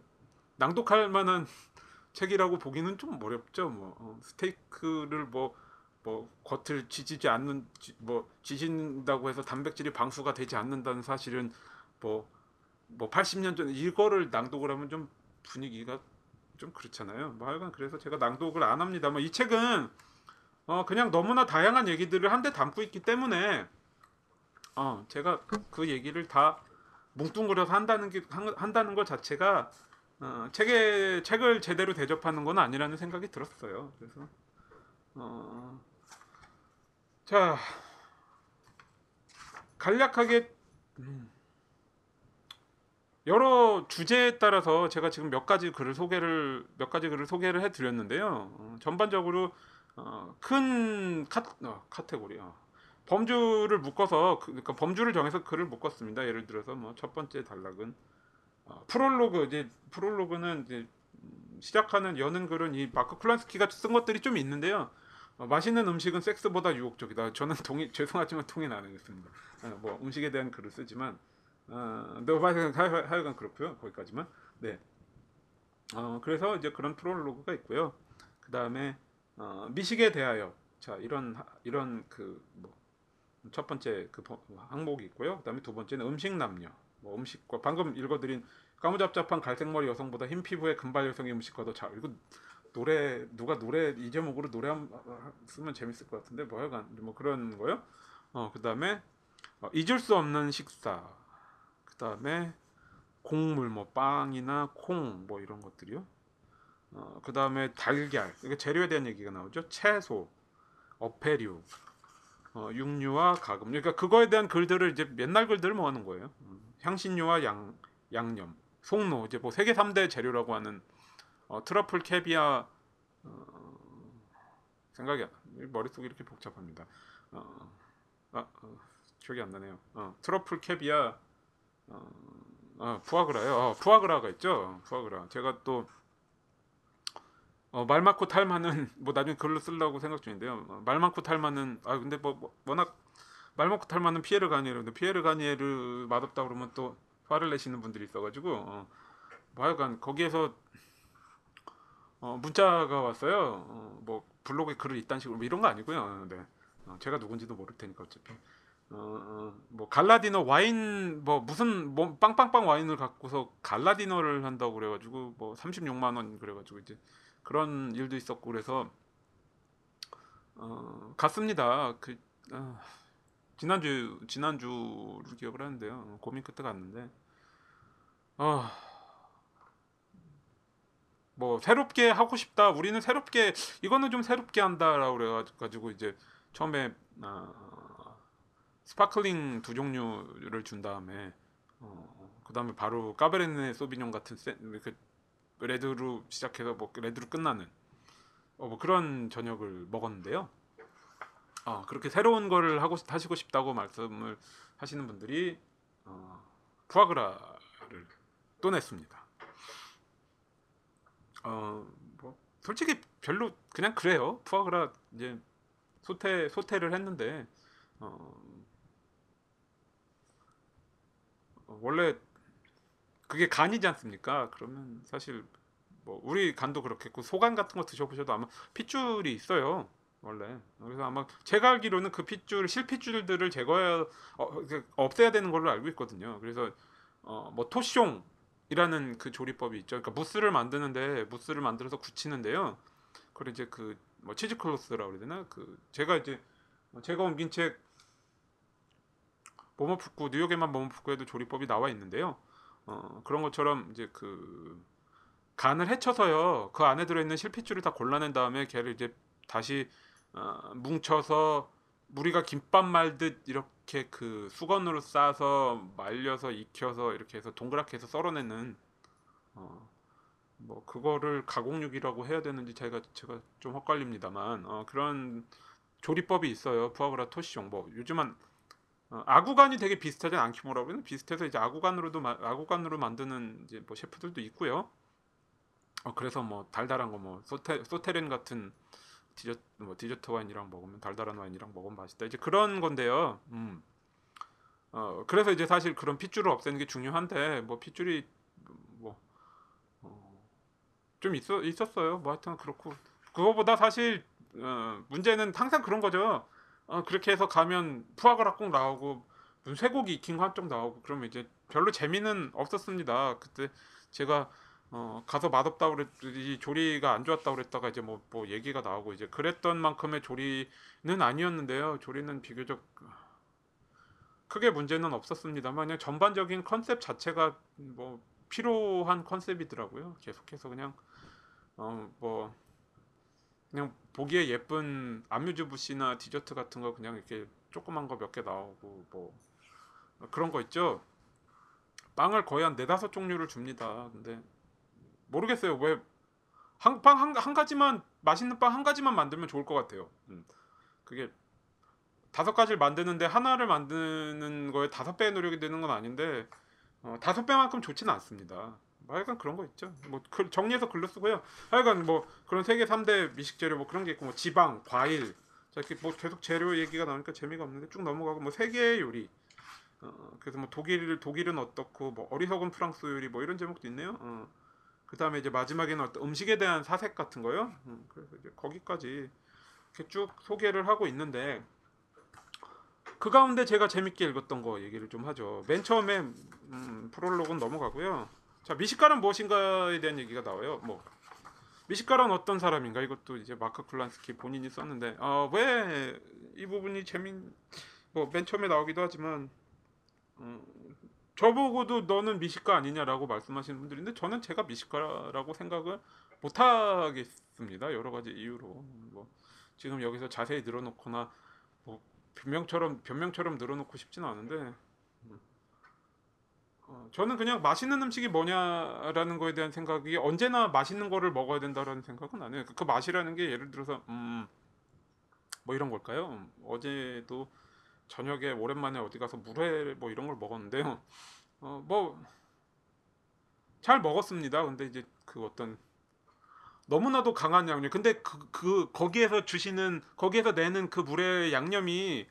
낭독할 만한 책이라고 보기는 좀 어렵죠. 뭐 어, 스테이크를 뭐뭐 겉을 지지지 않는 지- 뭐 지진다고 해서 단백질이 방수가 되지 않는다는 사실은 뭐뭐 80년 전 이거를 낭독을 하면 좀 분위기가 좀 그렇잖아요. 뭐 하여간 그래서 제가 낭독을 안 합니다. 뭐이 책은 어 그냥 너무나 다양한 얘기들을 한데 담고 있기 때문에 어 제가 그 얘기를 다 뭉뚱그려서 한다는 게 한- 한다는 것 자체가 어, 책에 책을 제대로 대접하는 건 아니라는 생각이 들었어요. 그래서 어, 자 간략하게 음, 여러 주제에 따라서 제가 지금 몇 가지 글을 소개를 몇 가지 글을 소개를 해드렸는데요. 어, 전반적으로 어, 큰 카, 어, 카테고리 어, 범주를 묶어서 그, 그러니까 범주를 정해서 글을 묶었습니다. 예를 들어서 뭐 첫 번째 단락은 어, 프롤로그 이제 프롤로그는 이제 음, 시작하는 여는 글은 이 마크 클란스키가 쓴 것들이 좀 있는데요. 어, 맛있는 음식은 섹스보다 유혹적이다. 저는 동의 죄송하지만 동의 안 하겠습니다. 어, 뭐 음식에 대한 글을 쓰지만 어, 네, 하여간, 하여간 그렇고요. 거기까지만. 네. 어, 그래서 이제 그런 프롤로그가 있고요. 그 다음에 어, 미식에 대하여 자 이런 하- 이런 그 뭐 첫 번째 그 버- 항목이 있고요. 그다음에 두 번째는 음식 남녀. 뭐 음식과 방금 읽어드린 까무잡잡한 갈색머리 여성보다 흰 피부의 금발 여성의 음식과 더 잘. 이거 노래 누가 노래 이 제목으로 노래 한번 쓰면 재밌을 것 같은데 뭐 하여간 뭐 그런 거요. 어 그다음에 어, 잊을 수 없는 식사. 그 다음에 곡물 뭐 빵이나 콩 뭐 이런 것들이요. 어 그 다음에 달걀. 이게 재료에 대한 얘기가 나오죠. 채소, 어패류, 어, 육류와 가금. 그러니까 그거에 대한 글들을 이제 맨날 글들을 모아놓은 거예요. 음, 향신료와 양 양념, 송로 이제 뭐 세계 3대 재료라고 하는 어, 트러플 캐비아 어, 생각이. 머릿속이 이렇게 복잡합니다. 어, 아, 어, 기억이 안 나네요. 어, 트러플 캐비아 어, 아, 푸아그라요. 어, 푸아그라가 있죠. 푸아그라. 제가 또 어, 말 많고 탈 많은 뭐 나중에 글로 쓰려고 생각 중인데요. 어, 말 많고 탈 많은 아 근데 뭐, 뭐 워낙 말 많고 탈 많은 피에르 가니에르인데 피에르 가니에르 맛없다 그러면 또 화를 내시는 분들이 있어가지고 어, 뭐 하여간 거기에서 어, 문자가 왔어요. 어, 뭐 블로그에 글을 이딴 식으로 뭐 이런 거 아니고요. 어, 네. 어, 제가 누군지도 모를 테니까 어차피. 어, 어, 뭐 갈라디노 와인 뭐 무슨 뭐 빵빵빵 와인을 갖고서 갈라디노를 한다고 그래가지고 뭐 36만 원 그래가지고 이제 그런 일도 있었고 그래서 어, 갔습니다. 그 아, 지난주 지난주를 기억을 하는데요. 어, 고민 끝에 갔는데 아, 뭐 새롭게 하고 싶다. 우리는 새롭게 이거는 좀 새롭게 한다라고 그래가지고 이제 처음에 아, sparkling 두 종류를 준 다음에 어, 그 다음에 바로 까베르네 소비뇽 같은 세, 그 레드로 시작해서 뭐 레드로 끝나는 어, 뭐 그런 저녁을 먹었는데요. 어, 그렇게 새로운 거를 하고 싶- 하시고 싶다고 말씀을 하시는 분들이 어, 푸아그라를 또 냈습니다. 어, 뭐 솔직히 별로 그냥 그래요. 푸아그라 이제 소태 소태를 했는데 어, 어, 원래 그게 간이지 않습니까? 그러면 사실 뭐 우리 간도 그렇겠고 소간 같은 거 드셔보셔도 아마 핏줄이 있어요. 원래 그래서 아마 제가 알기로는 그 핏줄 실핏줄들을 제거해 어, 그 없애야 되는 걸로 알고 있거든요. 그래서 어, 뭐 토숑이라는 그 조리법이 있죠. 그러니까 무스를 만드는데 무스를 만들어서 굳히는데요. 그걸 이제 그 뭐 치즈 클로스라고 그래야 되나? 그 제가 이제 제가 옮긴 책 모모푸쿠 뉴욕에만 모모푸쿠에도 조리법이 나와 있는데요. 어, 그런 것처럼 이제 그 간을 헤쳐서요. 그 안에 들어있는 실핏줄을 다 골라낸 다음에 걔를 이제 다시 어, 뭉쳐서 우리가 김밥 말듯 이렇게 그 수건으로 싸서 말려서 익혀서 이렇게 해서 동그랗게 해서 썰어내는 어, 뭐 그거를 가공육이라고 해야 되는지 제가 제가 좀 헛갈립니다만 어, 그런 조리법이 있어요. 푸아그라 토시용 뭐 요즘은 어, 아구간이 되게 비슷하지 않기모라고 는 비슷해서 이제 아구간으로도 마- 아구간으로 만드는 이제 뭐 셰프들도 있고요. 어, 그래서 뭐 달달한 거 뭐 소테 소테렌 같은 디저트 뭐 디저트 와인이랑 먹으면 달달한 와인이랑 먹으면 맛있다. 이제 그런 건데요. 음. 어, 그래서 이제 사실 그런 핏줄을 없애는 게 중요한데 뭐 핏줄이 뭐 어, 좀 있어 있었어요. 뭐 하여튼 그렇고 그거보다 사실 어, 문제는 항상 그런 거죠. 어, 그렇게 해서 가면 푸아그라 꼭 나오고 무슨 쇠고기 익힌 거 한쪽 나오고 그러면 이제 별로 재미는 없었습니다. 그때 제가 어, 가서 맛없다 그랬더니 조리가 안 좋았다 그랬다가 이제 뭐, 뭐 얘기가 나오고 이제 그랬던 만큼의 조리는 아니었는데요. 조리는 비교적 크게 문제는 없었습니다만 그냥 전반적인 컨셉 자체가 뭐 필요한 컨셉이더라고요. 계속해서 그냥 어 뭐 그냥 보기에 예쁜 안뮤즈 부시나 디저트 같은 거 그냥 이렇게 조그만 거 몇 개 나오고 뭐 그런 거 있죠. 빵을 거의 한 네다섯 종류를 줍니다. 근데 모르겠어요. 왜 한빵 한 한 가지만 맛있는 빵 한 가지만 만들면 좋을 것 같아요. 음. 그게 다섯 가지를 만드는데 하나를 만드는 거에 다섯 배의 노력이 드는 건 아닌데 어, 다섯 배만큼 좋지는 않습니다. 뭐 하여간 그런 거 있죠. 뭐 그- 정리해서 글로 쓰고요. 하여간 뭐 그런 세계 3대 미식 재료 뭐 그런 게 있고 뭐 지방, 과일 자 이렇게 뭐 계속 재료 얘기가 나오니까 재미가 없는데 쭉 넘어가고 뭐 세계의 요리 어, 그래서 뭐 독일 독일은 어떻고 뭐 어리석은 프랑스 요리 뭐 이런 제목도 있네요. 어. 그다음에 이제 마지막에는 어떤 음식에 대한 사색 같은 거요. 음, 그래서 이제 거기까지 이렇게 쭉 소개를 하고 있는데 그 가운데 제가 재밌게 읽었던 거 얘기를 좀 하죠. 맨 처음에 음, 프롤로그는 넘어가고요. 자 미식가는 무엇인가에 대한 얘기가 나와요. 뭐 미식가란 어떤 사람인가 이것도 이제 마크 클란스키 본인이 썼는데 어, 왜 이 부분이 재민 뭐맨 처음에 나오기도 하지만 어, 저보고도 너는 미식가 아니냐라고 말씀하시는 분들인데 저는 제가 미식가라고 생각을 못 하겠습니다. 여러 가지 이유로 뭐 지금 여기서 자세히 늘어놓거나 뭐 변명처럼 변명처럼 늘어놓고 싶지는 않은데 음. 어, 저는 그냥 맛있는 음식이 뭐냐라는 거에 대한 생각이 언제나 맛있는 거를 먹어야 된다라는 생각은 안 해요. 그, 그 맛이라는 게 예를 들어서 음, 뭐 이런 걸까요? 음, 어제도 저녁에 오랜만에 어디 가서 물회 뭐 이런 걸 먹었는데요. 어, 뭐 잘 먹었습니다. 근데 이제 그 어떤 너무나도 강한 양념. 근데 그, 그 거기에서 주시는 거기에서 내는 그 물의 양념이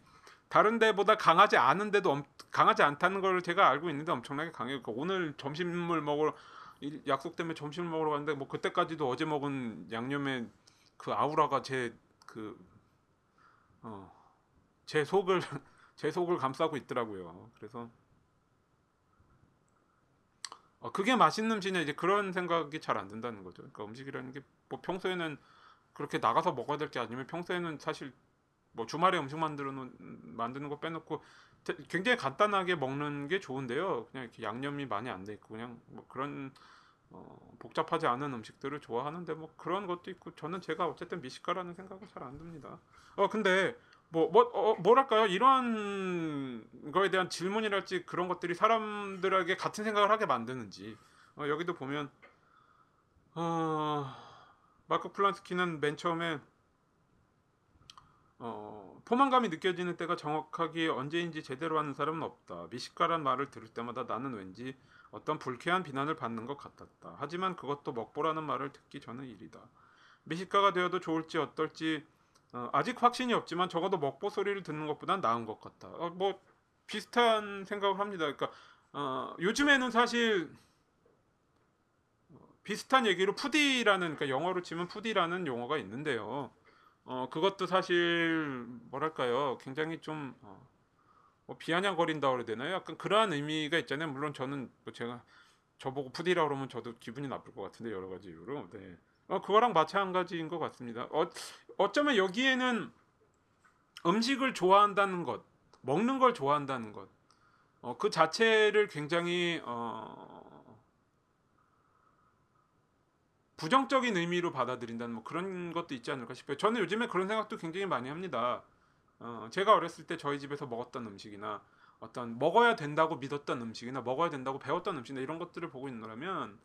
다른 데보다 강하지 않은데도 엄, 강하지 않다는 걸 제가 알고 있는데 엄청나게 강해요. 그러니까 오늘 점심을 먹으러 일- 약속 때문에 점심을 먹으러 갔는데 뭐 그때까지도 어제 먹은 양념의 그 아우라가 제 그 어, 제 속을 제 속을 감싸고 있더라고요. 그래서 어, 그게 맛있는 음식이냐 이제 그런 생각이 잘 안 든다는 거죠. 그러니까 음식이라는 게 뭐 평소에는 그렇게 나가서 먹어야 될 게 아니면 평소에는 사실 뭐 주말에 음식 놓 만드는 거 빼놓고 되- 굉장히 간단하게 먹는 게 좋은데요. 그냥 이렇게 양념이 많이 안 돼 있고 그냥 뭐 그런 어, 복잡하지 않은 음식들을 좋아하는데 뭐 그런 것도 있고 저는 제가 어쨌든 미식가라는 생각은 잘 안 듭니다. 어 근데 뭐, 뭐, 어, 뭐랄까요? 이러한 거에 대한 질문이랄지 그런 것들이 사람들에게 같은 생각을 하게 만드는지. 어, 여기도 보면, 어, 마크 플란스키는 맨 처음에, 어, 포만감이 느껴지는 때가 정확하게 언제인지 제대로 하는 사람은 없다. 미식가란 말을 들을 때마다 나는 왠지 어떤 불쾌한 비난을 받는 것 같았다. 하지만 그것도 먹보라는 말을 듣기 전의 일이다. 미식가가 되어도 좋을지 어떨지 어, 아직 확신이 없지만 적어도 먹보 소리를 듣는 것보단 나은 것 같다. 어, 뭐 비슷한 생각을 합니다. 그러니까 어, 요즘에는 사실 어, 비슷한 얘기로 푸디라는 그러니까 영어로 치면 푸디라는 용어가 있는데요. 어, 그것도 사실 뭐랄까요, 굉장히 좀 어, 뭐 비아냥거린다 그래야 되나요? 약간 그러한 의미가 있잖아요. 물론 저는 뭐 제가 저보고 푸디라 그러면 저도 기분이 나쁠 것 같은데 여러 가지 이유로. 네. 어, 그거랑 마찬가지인 것 같습니다. 어, 어쩌면 여기에는 음식을 좋아한다는 것, 먹는 걸 좋아한다는 것, 어, 그 자체를 굉장히 어, 부정적인 의미로 받아들인다는 뭐 그런 것도 있지 않을까 싶어요. 저는 요즘에 그런 생각도 굉장히 많이 합니다. 어, 제가 어렸을 때 저희 집에서 먹었던 음식이나 어떤 먹어야 된다고 믿었던 음식이나 먹어야 된다고 배웠던 음식이나 이런 것들을 보고 있노라면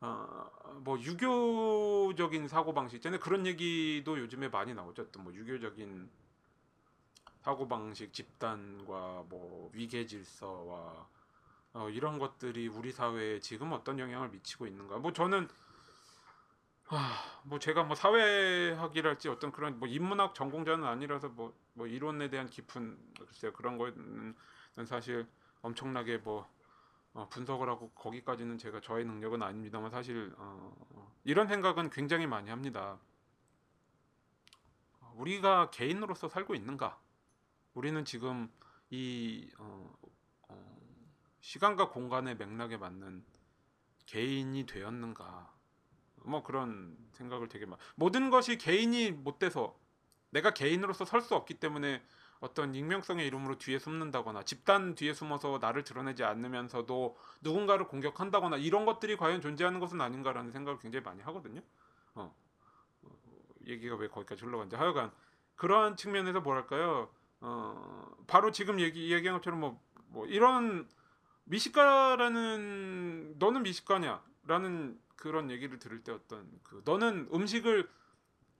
어, 뭐 유교적인 사고 방식 있잖아요. 그런 얘기도 요즘에 많이 나오죠. 어떤 뭐 유교적인 사고 방식, 집단과 뭐 위계 질서와 어, 이런 것들이 우리 사회에 지금 어떤 영향을 미치고 있는가? 뭐 저는 하, 뭐 제가 뭐 사회학이랄지 어떤 그런 뭐 인문학 전공자는 아니라서 뭐, 뭐 이론에 대한 깊은 글쎄요 그런 거는 사실 엄청나게 뭐 어, 분석을 하고 거기까지는 제가 저의 능력은 아닙니다만 사실 어, 이런 생각은 굉장히 많이 합니다. 어, 우리가 개인으로서 살고 있는가? 우리는 지금 이 어, 어, 시간과 공간의 맥락에 맞는 개인이 되었는가? 뭐 그런 생각을 되게 많. 모든 것이 개인이 못 돼서 내가 개인으로서 설 수 없기 때문에 어떤 익명성의 이름으로 뒤에 숨는다거나 집단 뒤에 숨어서 나를 드러내지 않으면서도 누군가를 공격한다거나 이런 것들이 과연 존재하는 것은 아닌가라는 생각을 굉장히 많이 하거든요. 어, 어, 얘기가 왜 거기까지 흘러간지 하여간 그러한 측면에서 뭐랄까요? 어, 바로 지금 얘기 얘기한 것처럼 뭐, 뭐 이런 미식가라는 너는 미식가냐라는 그런 얘기를 들을 때 어떤 그 너는 음식을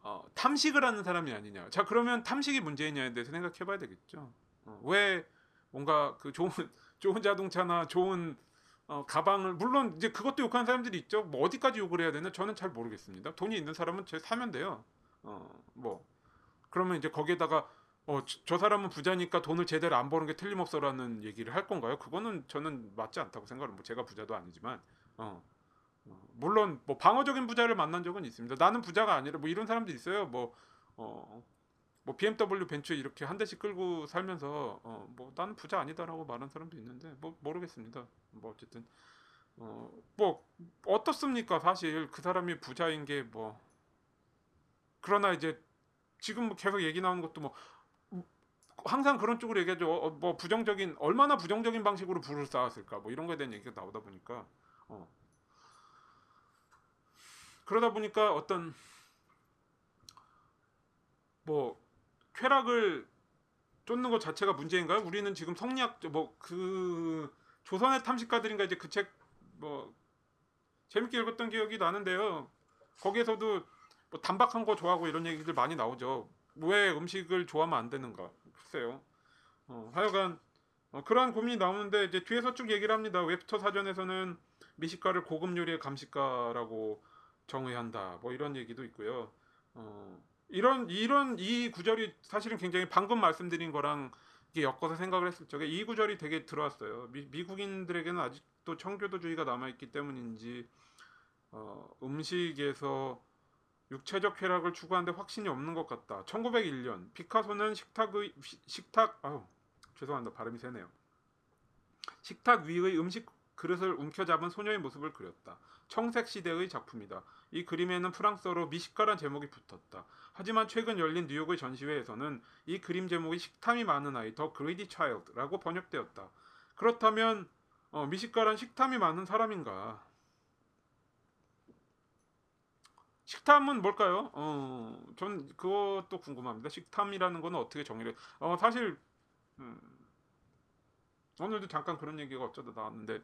어, 탐식을 하는 사람이 아니냐. 자 그러면 탐식이 문제냐에 대해서 생각해봐야 되겠죠. 어, 왜 뭔가 그 좋은 좋은 자동차나 좋은 어, 가방을 물론 이제 그것도 욕하는 사람들이 있죠. 뭐 어디까지 욕을 해야 되나 저는 잘 모르겠습니다. 돈이 있는 사람은 제 사면 돼요. 어 뭐 그러면 이제 거기에다가 어, 저, 저 사람은 부자니까 돈을 제대로 안 버는 게 틀림없어라는 얘기를 할 건가요? 그거는 저는 맞지 않다고 생각을. 뭐 제가 부자도 아니지만, 어, 어, 물론 뭐 방어적인 부자를 만난 적은 있습니다. 나는 부자가 아니라 뭐 이런 사람도 있어요. 뭐 어, 뭐 BMW 벤츠 이렇게 한 대씩 끌고 살면서 어, 뭐 나는 부자 아니다라고 말하는 사람도 있는데 뭐 모르겠습니다. 뭐 어쨌든 어, 뭐 어떻습니까? 사실 그 사람이 부자인 게 뭐 그러나 이제 지금 뭐 계속 얘기 나오는 것도 뭐 항상 그런 쪽으로 얘기하죠. 어, 뭐 부정적인 얼마나 부정적인 방식으로 부를 쌓았을까 뭐 이런 거에 대한 얘기가 나오다 보니까 어. 그러다 보니까 어떤 뭐 쾌락을 쫓는 것 자체가 문제인가요? 우리는 지금 성리학 뭐 그 조선의 탐식가들인가 이제 그 책 뭐 재밌게 읽었던 기억이 나는데요. 거기에서도 뭐 단박한 거 좋아하고 이런 얘기들 많이 나오죠. 왜 음식을 좋아하면 안 되는가? 글쎄요. 어, 하여간 어, 그러한 고민이 나오는데 이제 뒤에서 쭉 얘기를 합니다. 웹스터 사전에서는 미식가를 고급 요리의 감식가라고 정의한다. 뭐 이런 얘기도 있고요. 어, 이런 이런 이 구절이 사실은 굉장히 방금 말씀드린 거랑 이게 엮어서 생각을 했을 적에 이 구절이 되게 들어왔어요. 미, 미국인들에게는 아직도 청교도주의가 남아 있기 때문인지 어, 음식에서 육체적 쾌락을 추구하는데 확신이 없는 것 같다. 1901년 피카소는 식탁의 식탁 아우 죄송합니다 발음이 세네요. 식탁 위의 음식 그릇을 움켜잡은 소녀의 모습을 그렸다. 청색 시대의 작품이다. 이 그림에는 프랑스어로 미식가란 제목이 붙었다. 하지만 최근 열린 뉴욕의 전시회에서는 이 그림 제목이 식탐이 많은 아이, 더 그레이디 차일드라고 번역되었다. 그렇다면 어, 미식가란 식탐이 많은 사람인가? 식탐은 뭘까요? 어, 전 그것도 궁금합니다. 식탐이라는 거는 어떻게 정의를? 어, 사실 음, 오늘도 잠깐 그런 얘기가 어쩌다 나왔는데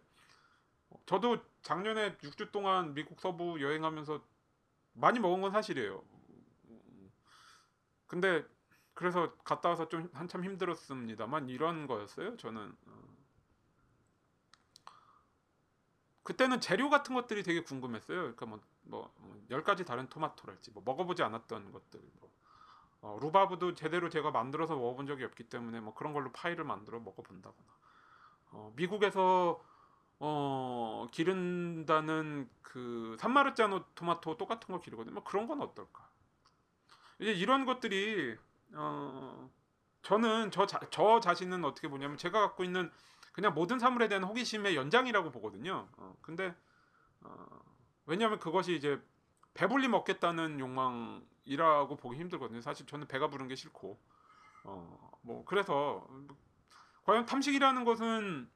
저도 작년에 6주 동안 미국 서부 여행하면서 많이 먹은 건 사실이에요. 근데 그래서 갔다 와서 좀 한참 힘들었습니다만 이런 거였어요. 저는 어. 그때는 재료 같은 것들이 되게 궁금했어요. 그러니까 뭐, 뭐, 뭐 10가지 다른 토마토랄지 뭐 먹어보지 않았던 것들 뭐. 어, 루바브도 제대로 제가 만들어서 먹어본 적이 없기 때문에 뭐 그런 걸로 파이를 만들어 먹어본다거나 어, 미국에서 어, 기른다는 그 산마르자노 토마토 똑같은 거 기르거든요. 뭐 그런 건 어떨까? 이제 이런 것들이 어, 저는 저, 자, 저 자신은 어떻게 보냐면 제가 갖고 있는 그냥 모든 사물에 대한 호기심의 연장이라고 보거든요. 어, 근데 어, 왜냐하면 그것이 이제 배불리 먹겠다는 욕망이라고 보기 힘들거든요. 사실 저는 배가 부른 게 싫고, 어, 뭐 그래서 과연 탐식이라는 것은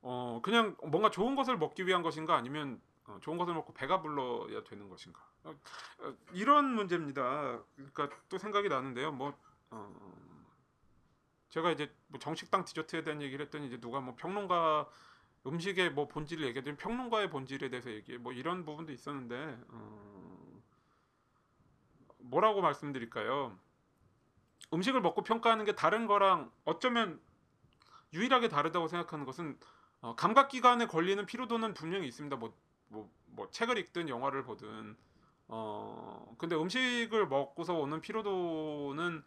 어 그냥 뭔가 좋은 것을 먹기 위한 것인가 아니면 어, 좋은 것을 먹고 배가 불러야 되는 것인가 어, 어, 이런 문제입니다. 그러니까 또 생각이 나는데요. 뭐 어, 제가 이제 뭐 정식당 디저트에 대한 얘기를 했더니 이제 누가 뭐 평론가 음식의 뭐 본질을 얘기하더니 평론가의 본질에 대해서 얘기해 뭐 이런 부분도 있었는데 어, 뭐라고 말씀드릴까요? 음식을 먹고 평가하는 게 다른 거랑 어쩌면 유일하게 다르다고 생각하는 것은 어, 감각 기관에 걸리는 피로도는 분명히 있습니다. 뭐, 뭐, 뭐 책을 읽든 영화를 보든 어 근데 음식을 먹고서 오는 피로도는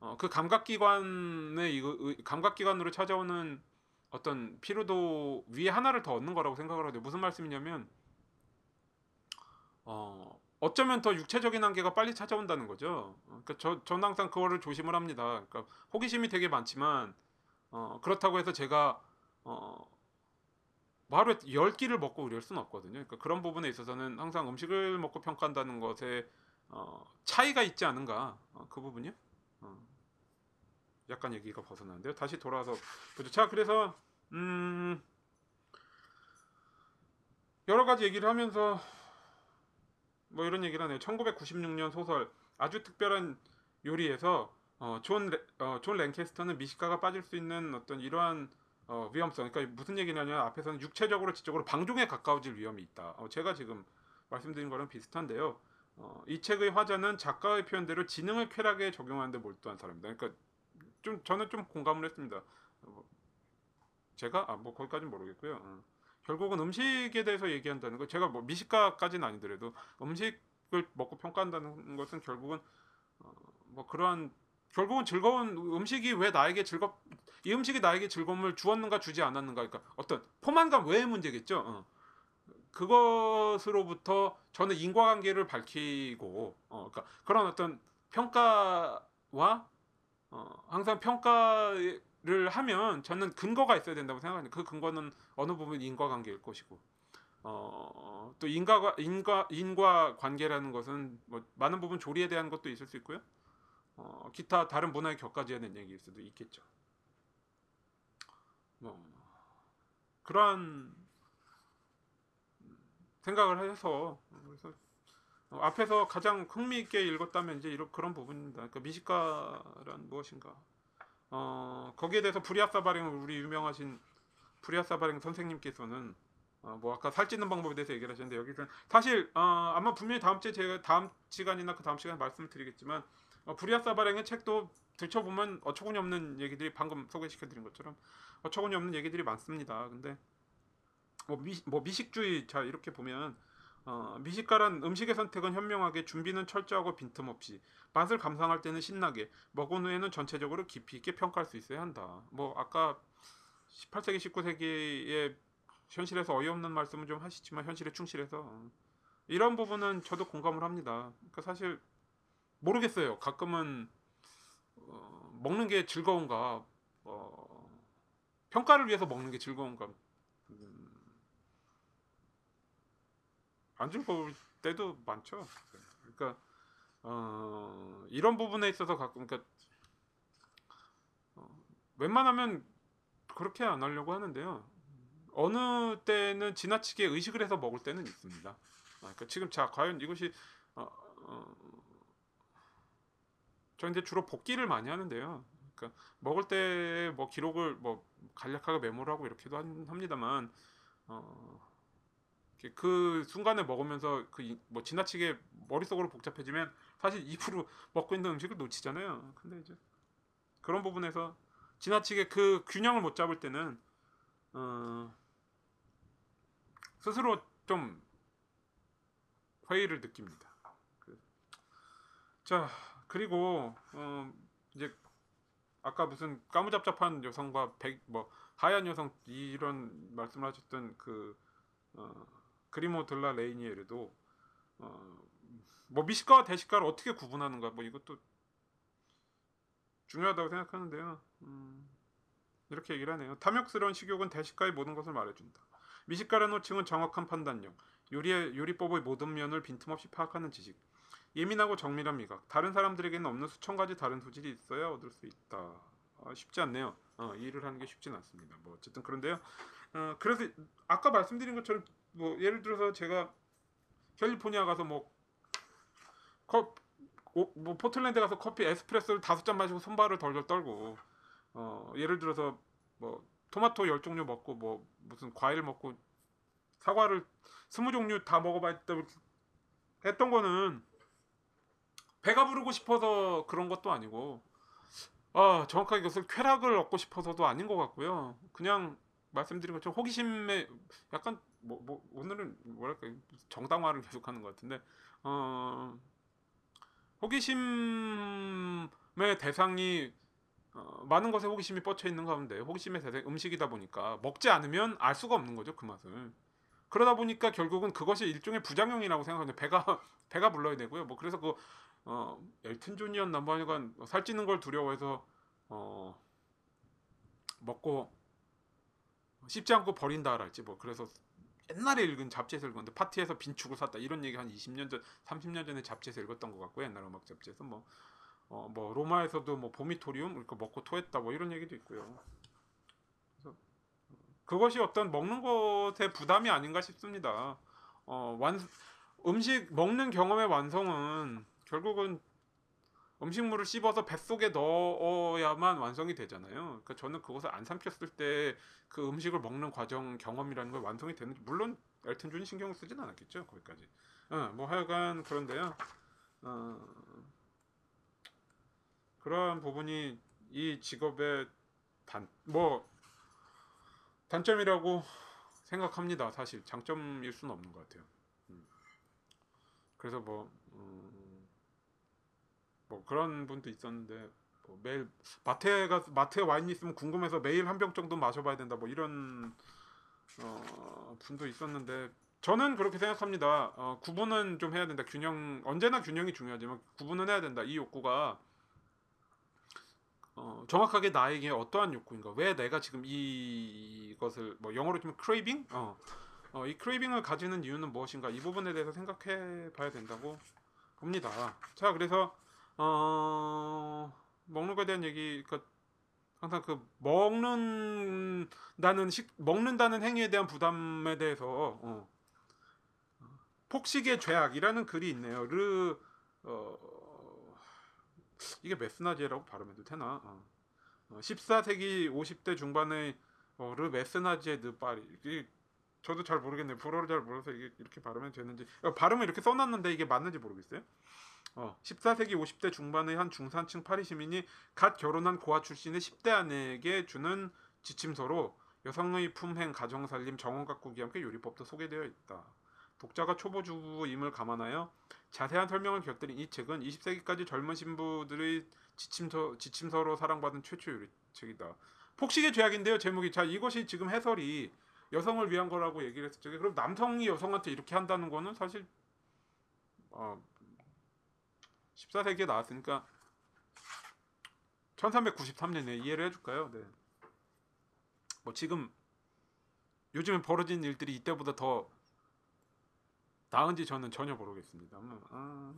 어, 그 감각 기관의 이거 감각 기관으로 찾아오는 어떤 피로도 위에 하나를 더 얻는 거라고 생각을 하는데 무슨 말씀이냐면 어 어쩌면 더 육체적인 한계가 빨리 찾아온다는 거죠. 어, 그러니까 저 저는 항상 그거를 조심을 합니다. 그러니까 호기심이 되게 많지만 어, 그렇다고 해서 제가 어, 뭐 하루에 열 끼를 먹고 이럴 수는 없거든요. 그러니까 그런 부분에 있어서는 항상 음식을 먹고 평가한다는 것에 어, 차이가 있지 않은가 어, 그 부분이요. 어, 약간 얘기가 벗어나는데요. 다시 돌아와서 보죠. 자, 그래서 음, 여러 가지 얘기를 하면서 뭐 이런 얘기를 하네요. 1996년 소설 아주 특별한 요리에서 어, 존, 레, 어, 존 랭캐스터는 미식가가 빠질 수 있는 어떤 이러한 어, 위험성. 그러니까 무슨 얘기냐면 앞에서는 육체적으로 지적으로 방종에 가까워질 위험이 있다. 어, 제가 지금 말씀드린 거랑 비슷한데요. 어, 이 책의 화자는 작가의 표현대로 지능을 쾌락에 적용하는데 몰두한 사람입니다. 그러니까 좀 저는 좀 공감을 했습니다. 어, 뭐, 제가 아 뭐 거기까지는 모르겠고요. 어. 결국은 음식에 대해서 얘기한다는 거 제가 뭐 미식가까지는 아니더라도 음식을 먹고 평가한다는 것은 결국은 어, 뭐 그러한 결국은 즐거운 음식이 왜 나에게 즐겁 이 음식이 나에게 즐거움을 주었는가 주지 않았는가 그러니까 어떤 포만감 외의 문제겠죠. 어. 그것으로부터 저는 인과관계를 밝히고 어, 그러니까 그런 어떤 평가와 어, 항상 평가 를 하면 저는 근거가 있어야 된다고 생각합니다. 그 근거는 어느 부분 인과관계일 것이고 어, 또 인과 인과 인과 관계라는 것은 뭐 많은 부분 조리에 대한 것도 있을 수 있고요. 어, 기타 다른 문화에 격가지어낸 얘기일 수도 있겠죠. 뭐 그러한 생각을 해서 그래서 어, 앞에서 가장 흥미있게 읽었다면 이제 이런 그런 부분입니다. 그러니까 미식가란 무엇인가? 어, 거기에 대해서 브리아사바랭 우리 유명하신 브리아사바랭 선생님께서는 어, 뭐 아까 살찌는 방법에 대해서 얘기를 하셨는데 여기서 사실 어, 아마 분명히 다음 주에 제가 다음 시간이나 그 다음 시간에 말씀을 드리겠지만 어, 브리아사바랭의 책도 들춰보면 어처구니 없는 얘기들이 방금 소개시켜드린 것처럼 어처구니 없는 얘기들이 많습니다. 근데 뭐, 미, 뭐 미식주의 자 이렇게 보면 어, 미식가란 음식의 선택은 현명하게 준비는 철저하고 빈틈없이 맛을 감상할 때는 신나게 먹은 후에는 전체적으로 깊이 있게 평가할 수 있어야 한다. 뭐 아까 18세기 19세기의 현실에서 어이없는 말씀은 좀 하시지만 현실에 충실해서 이런 부분은 저도 공감을 합니다. 그러니까 사실 모르겠어요. 가끔은 어, 먹는 게 즐거운가, 어, 평가를 위해서 먹는 게 즐거운가, 안 즐거울 때도 많죠. 그러니까 어, 이런 부분에 있어서 가끔 그러니까 어, 웬만하면 그렇게 안 하려고 하는데요. 어느 때는 지나치게 의식을 해서 먹을 때는 있습니다. 아, 그러니까 지금 자 과연 이것이 어, 어, 저 이제 주로 복기를 많이 하는데요. 그러니까 먹을 때 뭐 기록을 뭐 간략하게 메모를 하고 이렇게도 합니다만 어, 그 순간에 먹으면서 그 뭐 지나치게 머릿속으로 복잡해지면 사실 입으로 먹고 있는 음식을 놓치잖아요. 근데 이제 그런 부분에서 지나치게 그 균형을 못 잡을 때는 어, 스스로 좀 회의를 느낍니다. 그, 자 그리고 어, 이제 아까 무슨 까무잡잡한 여성과 백, 뭐 하얀 여성 이런 말씀을 하셨던 그 어, 그리모 들라 레이니에르도 어, 뭐 미식가와 대식가를 어떻게 구분하는가 뭐 이것도 중요하다고 생각하는데요. 음, 이렇게 얘기를 하네요. 탐욕스러운 식욕은 대식가의 모든 것을 말해준다. 미식가라는 호칭은 정확한 판단력, 요리의 요리법의 모든 면을 빈틈없이 파악하는 지식, 예민하고 정밀한 미각, 다른 사람들에게는 없는 수천 가지 다른 소질이 있어야 얻을 수 있다. 아, 쉽지 않네요. 어, 일을 하는 게 쉽지는 않습니다. 뭐 어쨌든 그런데요. 어, 그래서 아까 말씀드린 것처럼 뭐 예를 들어서 제가 캘리포니아 가서 뭐, 컵, 오, 뭐 포틀랜드 가서 커피 에스프레소를 다섯 잔 마시고 손발을 덜덜 떨고 어, 예를 들어서 뭐 토마토 열 종류 먹고 뭐 무슨 과일 먹고 사과를 스무 종류 다 먹어봤다 했던 거는 배가 부르고 싶어서 그런 것도 아니고 아 정확하게 이것을 쾌락을 얻고 싶어서도 아닌 것 같고요. 그냥 말씀드린 것처럼 호기심에 약간 뭐, 뭐 오늘은 뭐랄까 정당화를 계속하는 것 같은데 어 호기심의 대상이 어, 많은 것에 호기심이 뻗쳐 있는 가운데 호기심의 대상 음식이다 보니까 먹지 않으면 알 수가 없는 거죠 그 맛을 그러다 보니까 결국은 그것이 일종의 부작용이라고 생각하는데 배가 배가 불러야 되고요. 뭐 그래서 그 어, 엘튼 존이었나 뭐 하여간 살찌는 걸 두려워해서 어, 먹고 씹지 않고 버린다랄지 뭐 그래서 옛날에 읽은 잡지에서 읽었는데 파티에서 빈축을 샀다. 이런 얘기 한 20년 전, 30년 전에 잡지에서 읽었던 것 같고 옛날 음악 잡지에서. 뭐 어, 뭐 로마에서도 뭐 보미토리움? 이렇게 먹고 토했다. 뭐 이런 얘기도 있고요. 그래서 그것이 어떤 먹는 것의 부담이 아닌가 싶습니다. 어, 완 음식 먹는 경험의 완성은 결국은 음식물을 씹어서 뱃속에 넣어야만 완성이 되잖아요. 그러니까 저는 그것을 안 삼켰을 때 그 음식을 먹는 과정 경험이라는 걸 완성이 되는지 물론 엘튼 존이 신경 쓰진 않았겠죠 거기까지. 어, 뭐 하여간 그런데요. 어, 그러한 부분이 이 직업의 단 뭐 단점이라고 생각합니다. 사실 장점일 수는 없는 것 같아요. 음. 그래서 뭐, 음, 뭐 그런 분도 있었는데 뭐 매일 마트에 가 마트에 와인 있으면 궁금해서 매일 한 병 정도 마셔봐야 된다. 뭐 이런 어, 분도 있었는데 저는 그렇게 생각합니다. 어, 구분은 좀 해야 된다. 균형 언제나 균형이 중요하지만 구분은 해야 된다. 이 욕구가 어, 정확하게 나에게 어떠한 욕구인가? 왜 내가 지금 이, 이것을 뭐 영어로 치면 craving? 어, 어, 이 craving을 가지는 이유는 무엇인가? 이 부분에 대해서 생각해 봐야 된다고 봅니다. 자, 그래서 어, 먹는 거에 대한 얘기, 그 항상 그 먹는다는 식 먹는다는 행위에 대한 부담에 대해서 어, 폭식의 죄악이라는 글이 있네요. 르 어, 이게 메스나지에라고 발음해도 되나? 어. 어, 14세기 50대 중반의 어, 르 메스나지에 느 파리 저도 잘 모르겠네요. 불어를 잘 몰라서 이게 이렇게 발음해도 되는지 어, 발음을 이렇게 써놨는데 이게 맞는지 모르겠어요. 어, 14세기 50대 중반의 한 중산층 파리 시민이 갓 결혼한 고아 출신의 10대 아내에게 주는 지침서로 여성의 품행, 가정살림, 정원 가꾸기 함께 요리법도 소개되어 있다. 독자가 초보주부임을 감안하여 자세한 설명을 곁들인 이 책은 20세기까지 젊은 신부들의 지침서, 지침서로 사랑받은 최초 요리책이다. 폭식의 죄악인데요. 제목이 자 이것이 지금 해설이 여성을 위한 거라고 얘기를 했었죠. 그럼 남성이 여성한테 이렇게 한다는 거는 사실 어, 14세기에 나왔으니까 1393년에 이해를 해줄까요? 네. 뭐 지금 요즘에 벌어진 일들이 이때보다 더 나은지 저는 전혀 모르겠습니다만. 아.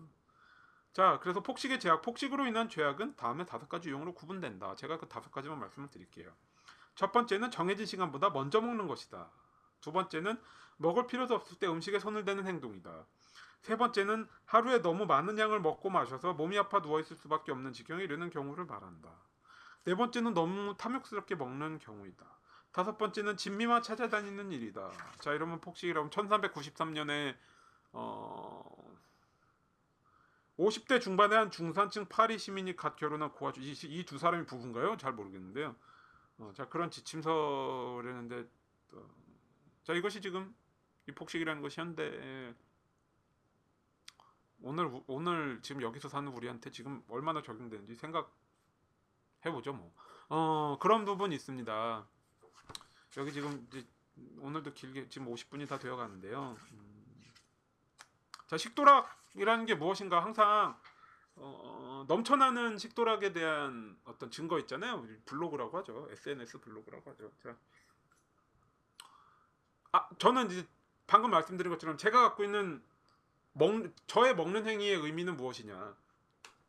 자, 그래서 폭식의 죄악, 폭식으로 인한 죄악은 다음에 다섯 가지 유형으로 구분된다. 제가 그 다섯 가지만 말씀을 드릴게요. 첫 번째는 정해진 시간보다 먼저 먹는 것이다. 두 번째는 먹을 필요도 없을 때 음식에 손을 대는 행동이다. 세 번째는 하루에 너무 많은 양을 먹고 마셔서 몸이 아파 누워 있을 수밖에 없는 지경에 이르는 경우를 말한다. 네 번째는 너무 탐욕스럽게 먹는 경우이다. 다섯 번째는 진미만 찾아다니는 일이다. 자, 이러면 폭식이라면 1393년에 어 50대 중반의 한 중산층 파리 시민이 갓 결혼한 고아주 이두 사람이 부부인가요? 잘 모르겠는데요. 어, 자 그런 지침서라는데 어, 자 이것이 지금 이 폭식이라는 것이 현대 오늘 오늘 지금 여기서 사는 우리한테 지금 얼마나 적용되는지 생각해 보죠 뭐. 어 그런 부분이 있습니다. 여기 지금 이제 오늘도 길게 지금 50분이 다 되어 가는데요. 음, 자 식도락이라는 게 무엇인가 항상 어, 넘쳐나는 식도락에 대한 어떤 증거 있잖아요. 블로그라고 하죠. SNS 블로그라고 하죠. 자, 아 저는 이제 방금 말씀드린 것처럼 제가 갖고 있는 먹 저의 먹는 행위의 의미는 무엇이냐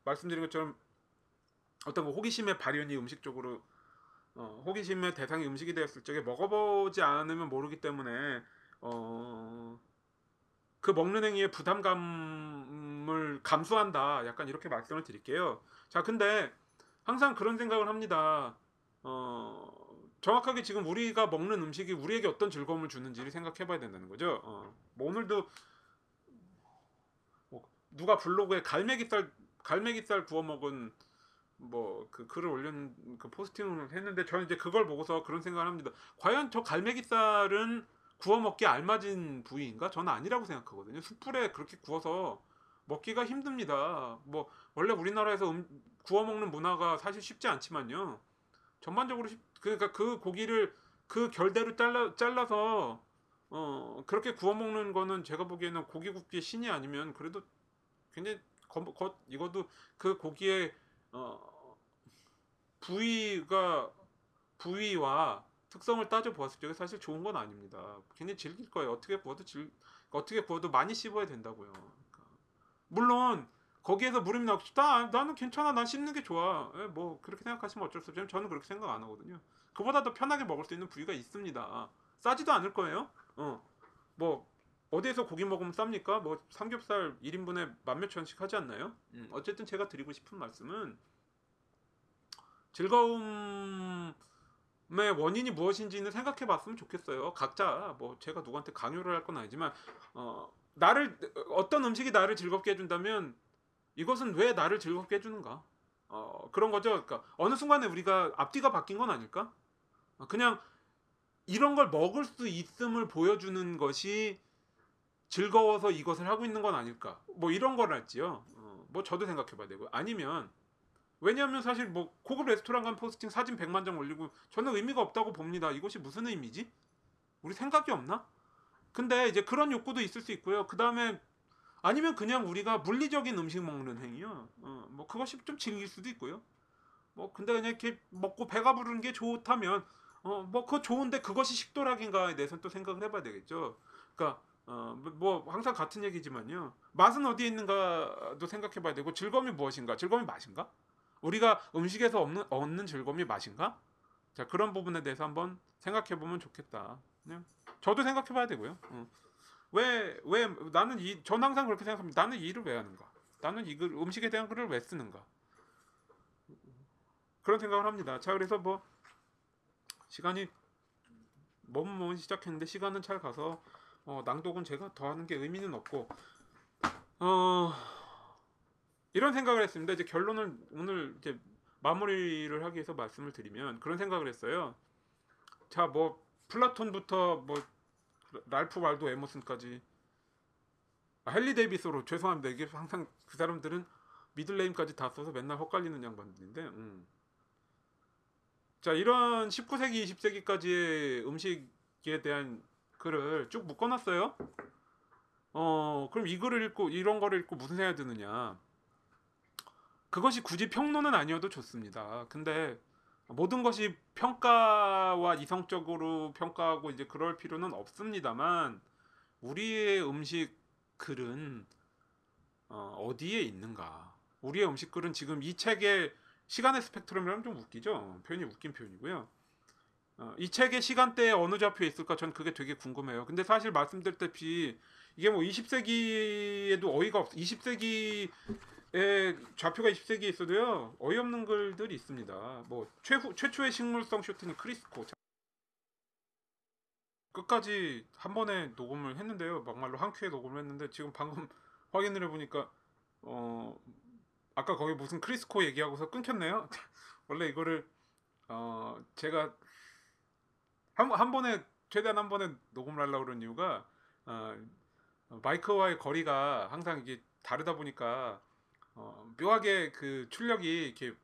말씀드린 것처럼 어떤 그 호기심의 발현이 음식 쪽으로 어, 호기심의 대상이 음식이 되었을 적에 먹어보지 않으면 모르기 때문에 어, 그 먹는 행위의 부담감을 감수한다. 약간 이렇게 말씀을 드릴게요. 자, 근데 항상 그런 생각을 합니다. 어, 정확하게 지금 우리가 먹는 음식이 우리에게 어떤 즐거움을 주는지를 생각해봐야 된다는 거죠. 어, 뭐 오늘도 뭐 누가 블로그에 갈매기살 갈매기살 구워 먹은 뭐 그 글을 올린 그 포스팅을 했는데 저는 이제 그걸 보고서 그런 생각을 합니다. 과연 저 갈매기살은 구워 먹기 알맞은 부위인가? 저는 아니라고 생각하거든요. 숯불에 그렇게 구워서 먹기가 힘듭니다. 뭐 원래 우리나라에서 음, 구워 먹는 문화가 사실 쉽지 않지만요. 전반적으로 쉽, 그러니까 그 고기를 그 결대로 잘라 잘라서 어 그렇게 구워 먹는 거는 제가 보기에는 고기 굽기 신이 아니면 그래도 굉장히 겉, 겉 이것도 그 고기의 어 부위가 부위와 특성을 따져 보았을 때 사실 좋은 건 아닙니다. 굉장히 질길 거예요. 어떻게 구워도 질 어떻게 구워도 많이 씹어야 된다고요. 그러니까. 물론 거기에서 물음이 나고 나 나는 괜찮아. 난 씹는 게 좋아. 예, 뭐 그렇게 생각하시면 어쩔 수 없지만 저는 그렇게 생각 안 하거든요. 그보다 더 편하게 먹을 수 있는 부위가 있습니다. 싸지도 않을 거예요. 어 뭐 어디에서 고기 먹으면 쌉니까 뭐 삼겹살 1인분에 만 몇천 원씩 하지 않나요 음, 어쨌든 제가 드리고 싶은 말씀은 즐거움의 원인이 무엇인지는 생각해 봤으면 좋겠어요 각자 뭐 제가 누구한테 강요를 할 건 아니지만 어 나를 어떤 음식이 나를 즐겁게 해준다면 이것은 왜 나를 즐겁게 해주는가? 어, 그런 거죠. 그러니까 어느 순간에 우리가 앞뒤가 바뀐 건 아닐까? 어, 그냥 이런 걸 먹을 수 있음을 보여주는 것이 즐거워서 이것을 하고 있는 건 아닐까? 뭐 이런 거랄지요. 어, 뭐 저도 생각해 봐야 되고 아니면 왜냐하면 사실 뭐 고급 레스토랑 간 포스팅 사진 100만 장 올리고 저는 의미가 없다고 봅니다. 이것이 무슨 의미지? 우리 생각이 없나? 근데 이제 그런 욕구도 있을 수 있고요. 그 다음에 아니면 그냥 우리가 물리적인 음식 먹는 행위요. 어, 뭐 그것이 좀 즐길 수도 있고요. 뭐 근데 그냥 이렇게 먹고 배가 부르는 게 좋다면 어뭐 그거 좋은데 그것이 식도락인가에 대해서는 또 생각을 해봐야 되겠죠. 그러니까 어뭐 항상 같은 얘기지만요. 맛은 어디에 있는가도 생각해 봐야 되고 즐거움이 무엇인가? 즐거움이 맛인가? 우리가 음식에서 얻는, 얻는 즐거움이 맛인가? 자 그런 부분에 대해서 한번 생각해 보면 좋겠다. 그냥 저도 생각해 봐야 되고요. 어. 왜, 왜, 나는 이, 전 항상 그렇게 생각합니다. 나는 이 일을 왜 하는가? 나는 이 글, 음식에 대한 글을 왜 쓰는가? 그런 생각을 합니다. 자, 그래서 뭐, 시간이, 뭐뭐 시작했는데, 시간은 잘 가서, 어, 낭독은 제가 더 하는 게 의미는 없고, 어, 이런 생각을 했습니다. 이제 결론을 오늘 이제 마무리를 하기 위해서 말씀을 드리면, 그런 생각을 했어요. 자, 뭐, 플라톤부터 뭐, 랄프 왈도 에머슨까지 아, 헨리 데이비드 소로 죄송합니다. 이게 항상 그 사람들은 middle name까지 다 써서 맨날 헛갈리는 양반들인데. 음. 자 이런 19세기 20세기까지의 음식에 대한 글을 쭉 묶어놨어요. 어 그럼 이 글을 읽고 이런 거를 읽고 무슨 생각이 드느냐? 그것이 굳이 평론은 아니어도 좋습니다. 근데 모든 것이 평가와 이성적으로 평가하고 이제 그럴 필요는 없습니다만 우리의 음식 글은 어, 디에 있는가? 우리의 음식 글은 지금 이 책의 시간의 스펙트럼이라면 좀 웃기죠. 표현이 웃긴 표현이고요. 어, 이 책의 시간대에 어느 좌표에 있을까? 전 그게 되게 궁금해요. 근데 사실 말씀드렸다시피 이게 뭐 20세기에도 어이가 없어. 20세기 예, 좌표가 20세기에 있어도요 어이없는 글들이 있습니다. 뭐 최후 최초의 식물성 쇼트는 크리스코 끝까지 한 번에 녹음을 했는데요. 막말로 한 큐에 녹음을 했는데 지금 방금 확인을 해보니까 어 아까 거기 무슨 크리스코 얘기하고서 끊겼네요. 원래 이거를 어 제가 한, 한 번에 최대한 한 번에 녹음을 하려고 그런 이유가 어, 마이크와의 거리가 항상 이게 다르다 보니까 어, 묘하게 그 출력이 이렇게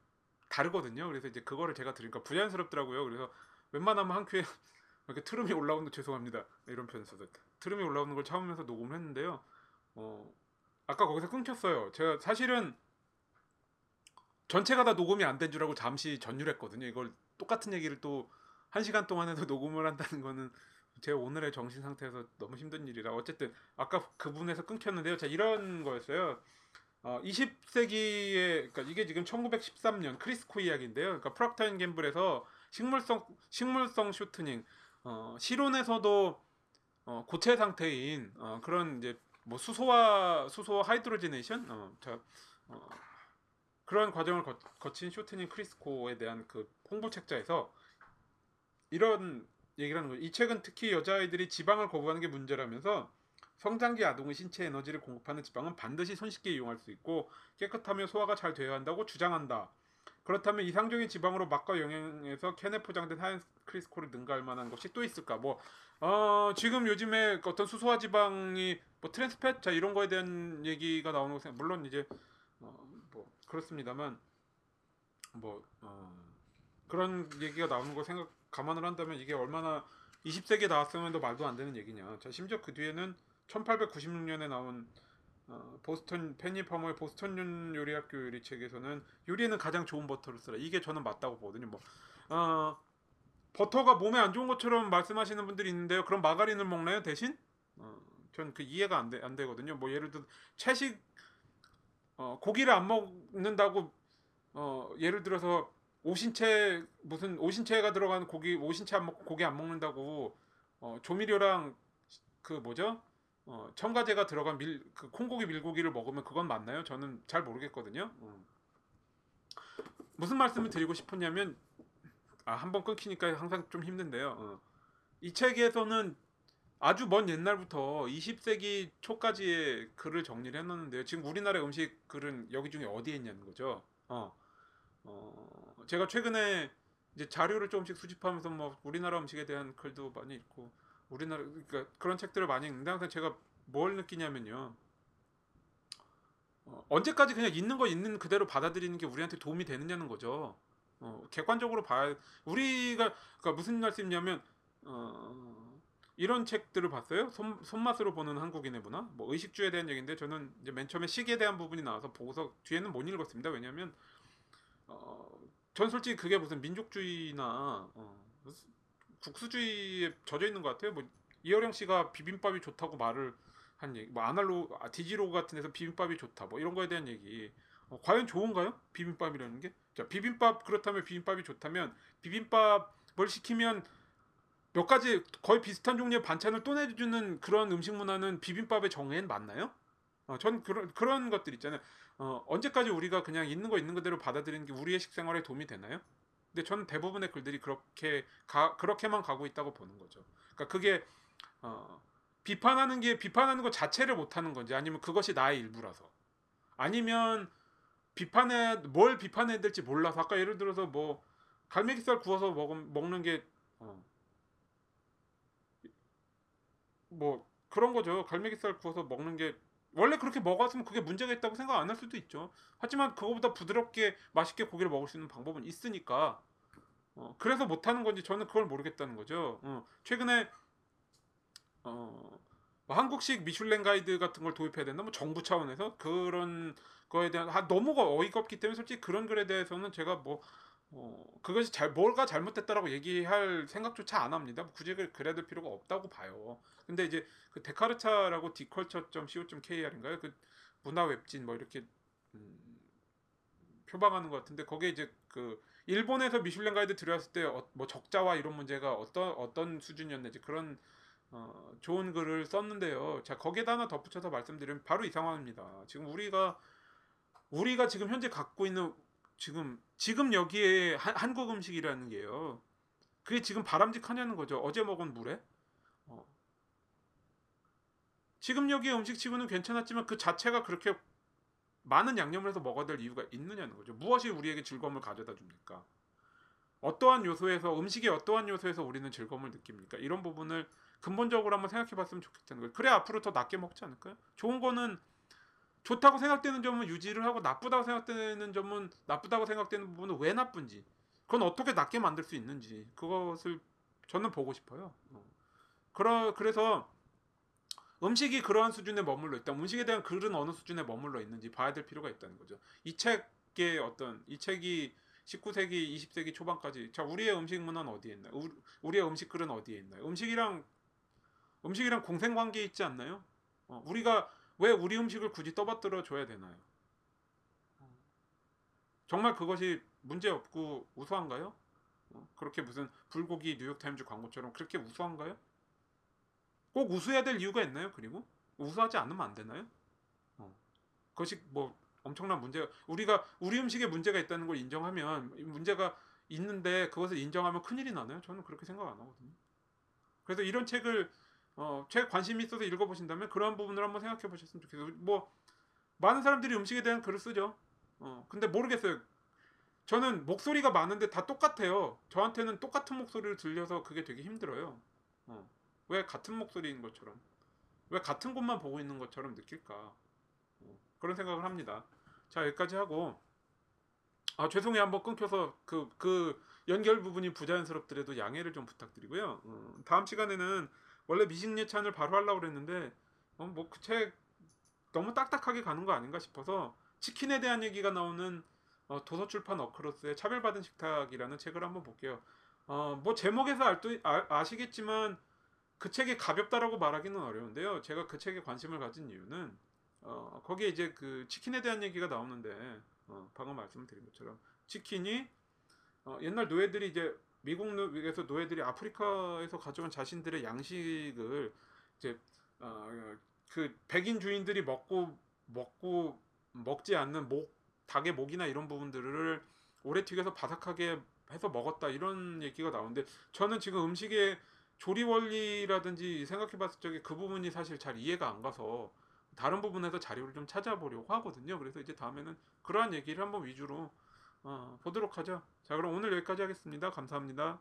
다르거든요. 그래서 이제 그거를 제가 들으니까 부자연스럽더라고요. 그래서 웬만하면 한 큐에 이렇게 트름이 올라오는 거 죄송합니다. 이런 써서 트름이 올라오는 걸 참으면서 녹음을 했는데요. 어, 아까 거기서 끊겼어요. 제가 사실은 전체가 다 녹음이 안 된 줄 알고 잠시 전율했거든요. 이걸 똑같은 얘기를 또 한 시간 동안 해도 녹음을 한다는 거는 제 오늘의 정신 상태에서 너무 힘든 일이라 어쨌든 아까 그 부분에서 끊겼는데요. 자 이런 거였어요. 어, 20세기에 그러니까 이게 지금 1913년 Crisco 이야기인데요. 그러니까 Procter and Gamble에서 식물성 식물성 쇼트닝 어, 실온에서도 어, 고체 상태인 어, 그런 이제 뭐 수소와 수소 hydrogenation 어, 자, 어, 그런 과정을 거, 거친 쇼트닝 Crisco에 대한 그 홍보 책자에서 이런 얘기를 하는 거예요. 이 책은 특히 여자아이들이 지방을 거부하는 게 문제라면서 성장기 아동의 신체 에너지를 공급하는 지방은 반드시 손쉽게 이용할 수 있고 깨끗하며 소화가 잘 되어야 한다고 주장한다. 그렇다면 이상적인 지방으로 맛과 영양에서 캔에 포장된 하얀 Crisco를 능가할 만한 것이 또 있을까? 뭐 어, 지금 요즘에 어떤 수소화 지방이 뭐 trans fat 자 이런 거에 대한 얘기가 나오는 것은 물론 이제 어, 뭐 그렇습니다만 뭐 어, 그런 얘기가 나오는 거 생각 감안을 한다면 이게 얼마나 20세기에 나왔으면 말도 안 되는 얘기냐. 자, 심지어 그 뒤에는 1896년에 나온 어, 보스턴 페니 퍼머의 보스턴 요리학교 요리 책에서는 요리에는 가장 좋은 버터를 쓰라. 이게 저는 맞다고 보거든요. 뭐 어, 버터가 몸에 안 좋은 것처럼 말씀하시는 분들이 있는데요. 그럼 마가린을 먹나요 대신? 어, 전 그 이해가 안, 돼, 안 되거든요. 뭐 예를 들어 채식 어, 고기를 안 먹는다고 어, 예를 들어서 오신채 무슨 오신채가 들어간 고기 오신채 안 먹고 고기 안 먹는다고 어, 조미료랑 그 뭐죠? 어, 첨가제가 들어간 밀 그 콩고기 밀고기를 먹으면 그건 맞나요? 저는 잘 모르겠거든요. 음. 무슨 말씀을 드리고 싶었냐면 아 한 번 끊기니까 항상 좀 힘든데요. 어. 이 책에서는 아주 먼 옛날부터 20세기 초까지의 글을 정리를 해놨는데요. 지금 우리나라 음식 글은 여기 중에 어디에 있냐는 거죠. 어. 어, 제가 최근에 이제 자료를 조금씩 수집하면서 뭐 우리나라 음식에 대한 글도 많이 읽고 우리나라 그러니까 그런 책들을 많이 읽는데 항상 제가 뭘 느끼냐면요. 어, 언제까지 그냥 있는 거 있는 그대로 받아들이는 게 우리한테 도움이 되느냐는 거죠. 어, 객관적으로 봐야 우리가 그러니까 무슨 말씀이냐면 어, 이런 책들을 봤어요. 손, 손맛으로 보는 한국인의 문화. 뭐 의식주에 대한 얘기인데 저는 이제 맨 처음에 식에 대한 부분이 나와서 보고서 뒤에는 못 읽었습니다. 왜냐하면 어, 전 솔직히 그게 무슨 민족주의나 어, 국수주의에 젖어 있는 것 같아요. 뭐 이어령 씨가 비빔밥이 좋다고 말을 한 얘기, 뭐 아날로 아, 디지로 같은 데서 비빔밥이 좋다, 뭐 이런 거에 대한 얘기. 어, 과연 좋은가요? 비빔밥이라는 게? 자, 비빔밥 그렇다면 비빔밥이 좋다면 비빔밥을 시키면 몇 가지 거의 비슷한 종류의 반찬을 또 내주는 그런 음식 문화는 비빔밥의 정의엔 맞나요? 어, 전 그런 그런 것들 있잖아요. 어, 언제까지 우리가 그냥 있는 거 있는 그대로 받아들이는 게 우리의 식생활에 도움이 되나요? 근데 저는 대부분의 글들이 그렇게 가, 그렇게만 가고 있다고 보는 거죠. 그러니까 그게 어, 비판하는 게 비판하는 것 자체를 못하는 건지 아니면 그것이 나의 일부라서 아니면 비판해 뭘 비판해야 될지 몰라서 아까 예를 들어서 뭐 갈매기살 구워서 먹, 먹는 게 어, 뭐 그런 거죠. 갈매기살 구워서 먹는 게 원래 그렇게 먹었으면 그게 문제가 있다고 생각 안 할 수도 있죠. 하지만 그거보다 부드럽게 맛있게 고기를 먹을 수 있는 방법은 있으니까. 어, 그래서 못하는 건지 저는 그걸 모르겠다는 거죠. 어, 최근에 어, 뭐 한국식 미슐랭 가이드 같은 걸 도입해야 된다. 뭐 정부 차원에서 그런 거에 대한 아, 너무 어이가 없기 때문에 솔직히 그런 글에 대해서는 제가 뭐 어, 그것이 잘 뭘가 잘못됐다라고 얘기할 생각조차 안 합니다. 뭐 굳이 그래야 될 필요가 없다고 봐요. 근데 이제 그 데카르차라고 디컬처.co.kr인가요? 그 문화 웹진 뭐 이렇게 음, 표방하는 것 같은데 거기에 이제 그 일본에서 미슐랭 가이드 들어왔을 때뭐 적자와 이런 문제가 어떤 어떤 수준이었는지 그런 어, 좋은 글을 썼는데요. 자 거기에다 하나 덧붙여서 말씀드리면 바로 이 상황입니다. 지금 우리가 우리가 지금 현재 갖고 있는 지금 지금 여기에 한, 한국 음식이라는 게요. 그게 지금 바람직하냐는 거죠. 어제 먹은 물에. 어. 지금 여기의 음식치고는 괜찮았지만 그 자체가 그렇게 많은 양념을 해서 먹어야 될 이유가 있느냐는 거죠. 무엇이 우리에게 즐거움을 가져다 줍니까? 어떠한 요소에서 음식의 어떠한 요소에서 우리는 즐거움을 느낍니까? 이런 부분을 근본적으로 한번 생각해 봤으면 좋겠다는 거예요. 그래 앞으로 더 낫게 먹지 않을까요? 좋은 거는 좋다고 생각되는 점은 유지를 하고 나쁘다고 생각되는 점은 나쁘다고 생각되는 부분은 왜 나쁜지 그건 어떻게 낫게 만들 수 있는지 그것을 저는 보고 싶어요. 어. 그러 그래서 음식이 그러한 수준에 머물러 있다. 음식에 대한 글은 어느 수준에 머물러 있는지 봐야 될 필요가 있다는 거죠. 이 책의 어떤 이 책이 19세기, 20세기 초반까지 자 우리의 음식 문화는 어디에 있나요? 우리 의 음식 글은 어디에 있나요? 음식이랑 음식이랑 공생 관계 있지 않나요? 어, 우리가 왜 우리 음식을 굳이 떠받들어 줘야 되나요? 정말 그것이 문제 없고 우수한가요? 어, 그렇게 무슨 불고기 뉴욕타임즈 광고처럼 그렇게 우수한가요? 꼭 우수해야 될 이유가 있나요? 그리고 우수하지 않으면 안 되나요? 어. 그것이 뭐 엄청난 문제가 우리가 우리 음식에 문제가 있다는 걸 인정하면 문제가 있는데 그것을 인정하면 큰일이 나나요? 저는 그렇게 생각 안 하거든요. 그래서 이런 책을 어, 책 관심 있어서 읽어보신다면 그런 부분을 한번 생각해 보셨으면 좋겠어요. 뭐 많은 사람들이 음식에 대한 글을 쓰죠. 어, 근데 모르겠어요. 저는 목소리가 많은데 다 똑같아요. 저한테는 똑같은 목소리를 들려서 그게 되게 힘들어요. 어, 왜 같은 목소리인 것처럼, 왜 같은 곳만 보고 있는 것처럼 느낄까? 어, 그런 생각을 합니다. 자 여기까지 하고 아 죄송해요 한번 끊겨서 그그 연결 부분이 부자연스럽더라도 양해를 좀 부탁드리고요. 어, 다음 시간에는 원래 미식예찬을 바로 하려고 그랬는데 어, 뭐그 책 너무 딱딱하게 가는 거 아닌가 싶어서 치킨에 대한 얘기가 나오는 어, 도서출판 어크로스의 차별받은 식탁이라는 책을 한번 볼게요. 어, 뭐 제목에서 알, 아, 아시겠지만 그 책이 가볍다라고 말하기는 어려운데요. 제가 그 책에 관심을 가진 이유는 어, 거기에 이제 그 치킨에 대한 얘기가 나오는데 어, 방금 말씀드린 것처럼 치킨이 어, 옛날 노예들이 이제 미국 노에서 노예들이 아프리카에서 가져온 자신들의 양식을 이제 어, 그 백인 주인들이 먹고 먹고 먹지 않는 목 닭의 목이나 이런 부분들을 오래 튀겨서 바삭하게 해서 먹었다 이런 얘기가 나오는데 저는 지금 음식의 조리 원리라든지 생각해봤을 적에 그 부분이 사실 잘 이해가 안 가서 다른 부분에서 자료를 좀 찾아보려고 하거든요. 그래서 이제 다음에는 그러한 얘기를 한번 위주로 어, 보도록 하죠. 자 그럼 오늘 여기까지 하겠습니다. 감사합니다.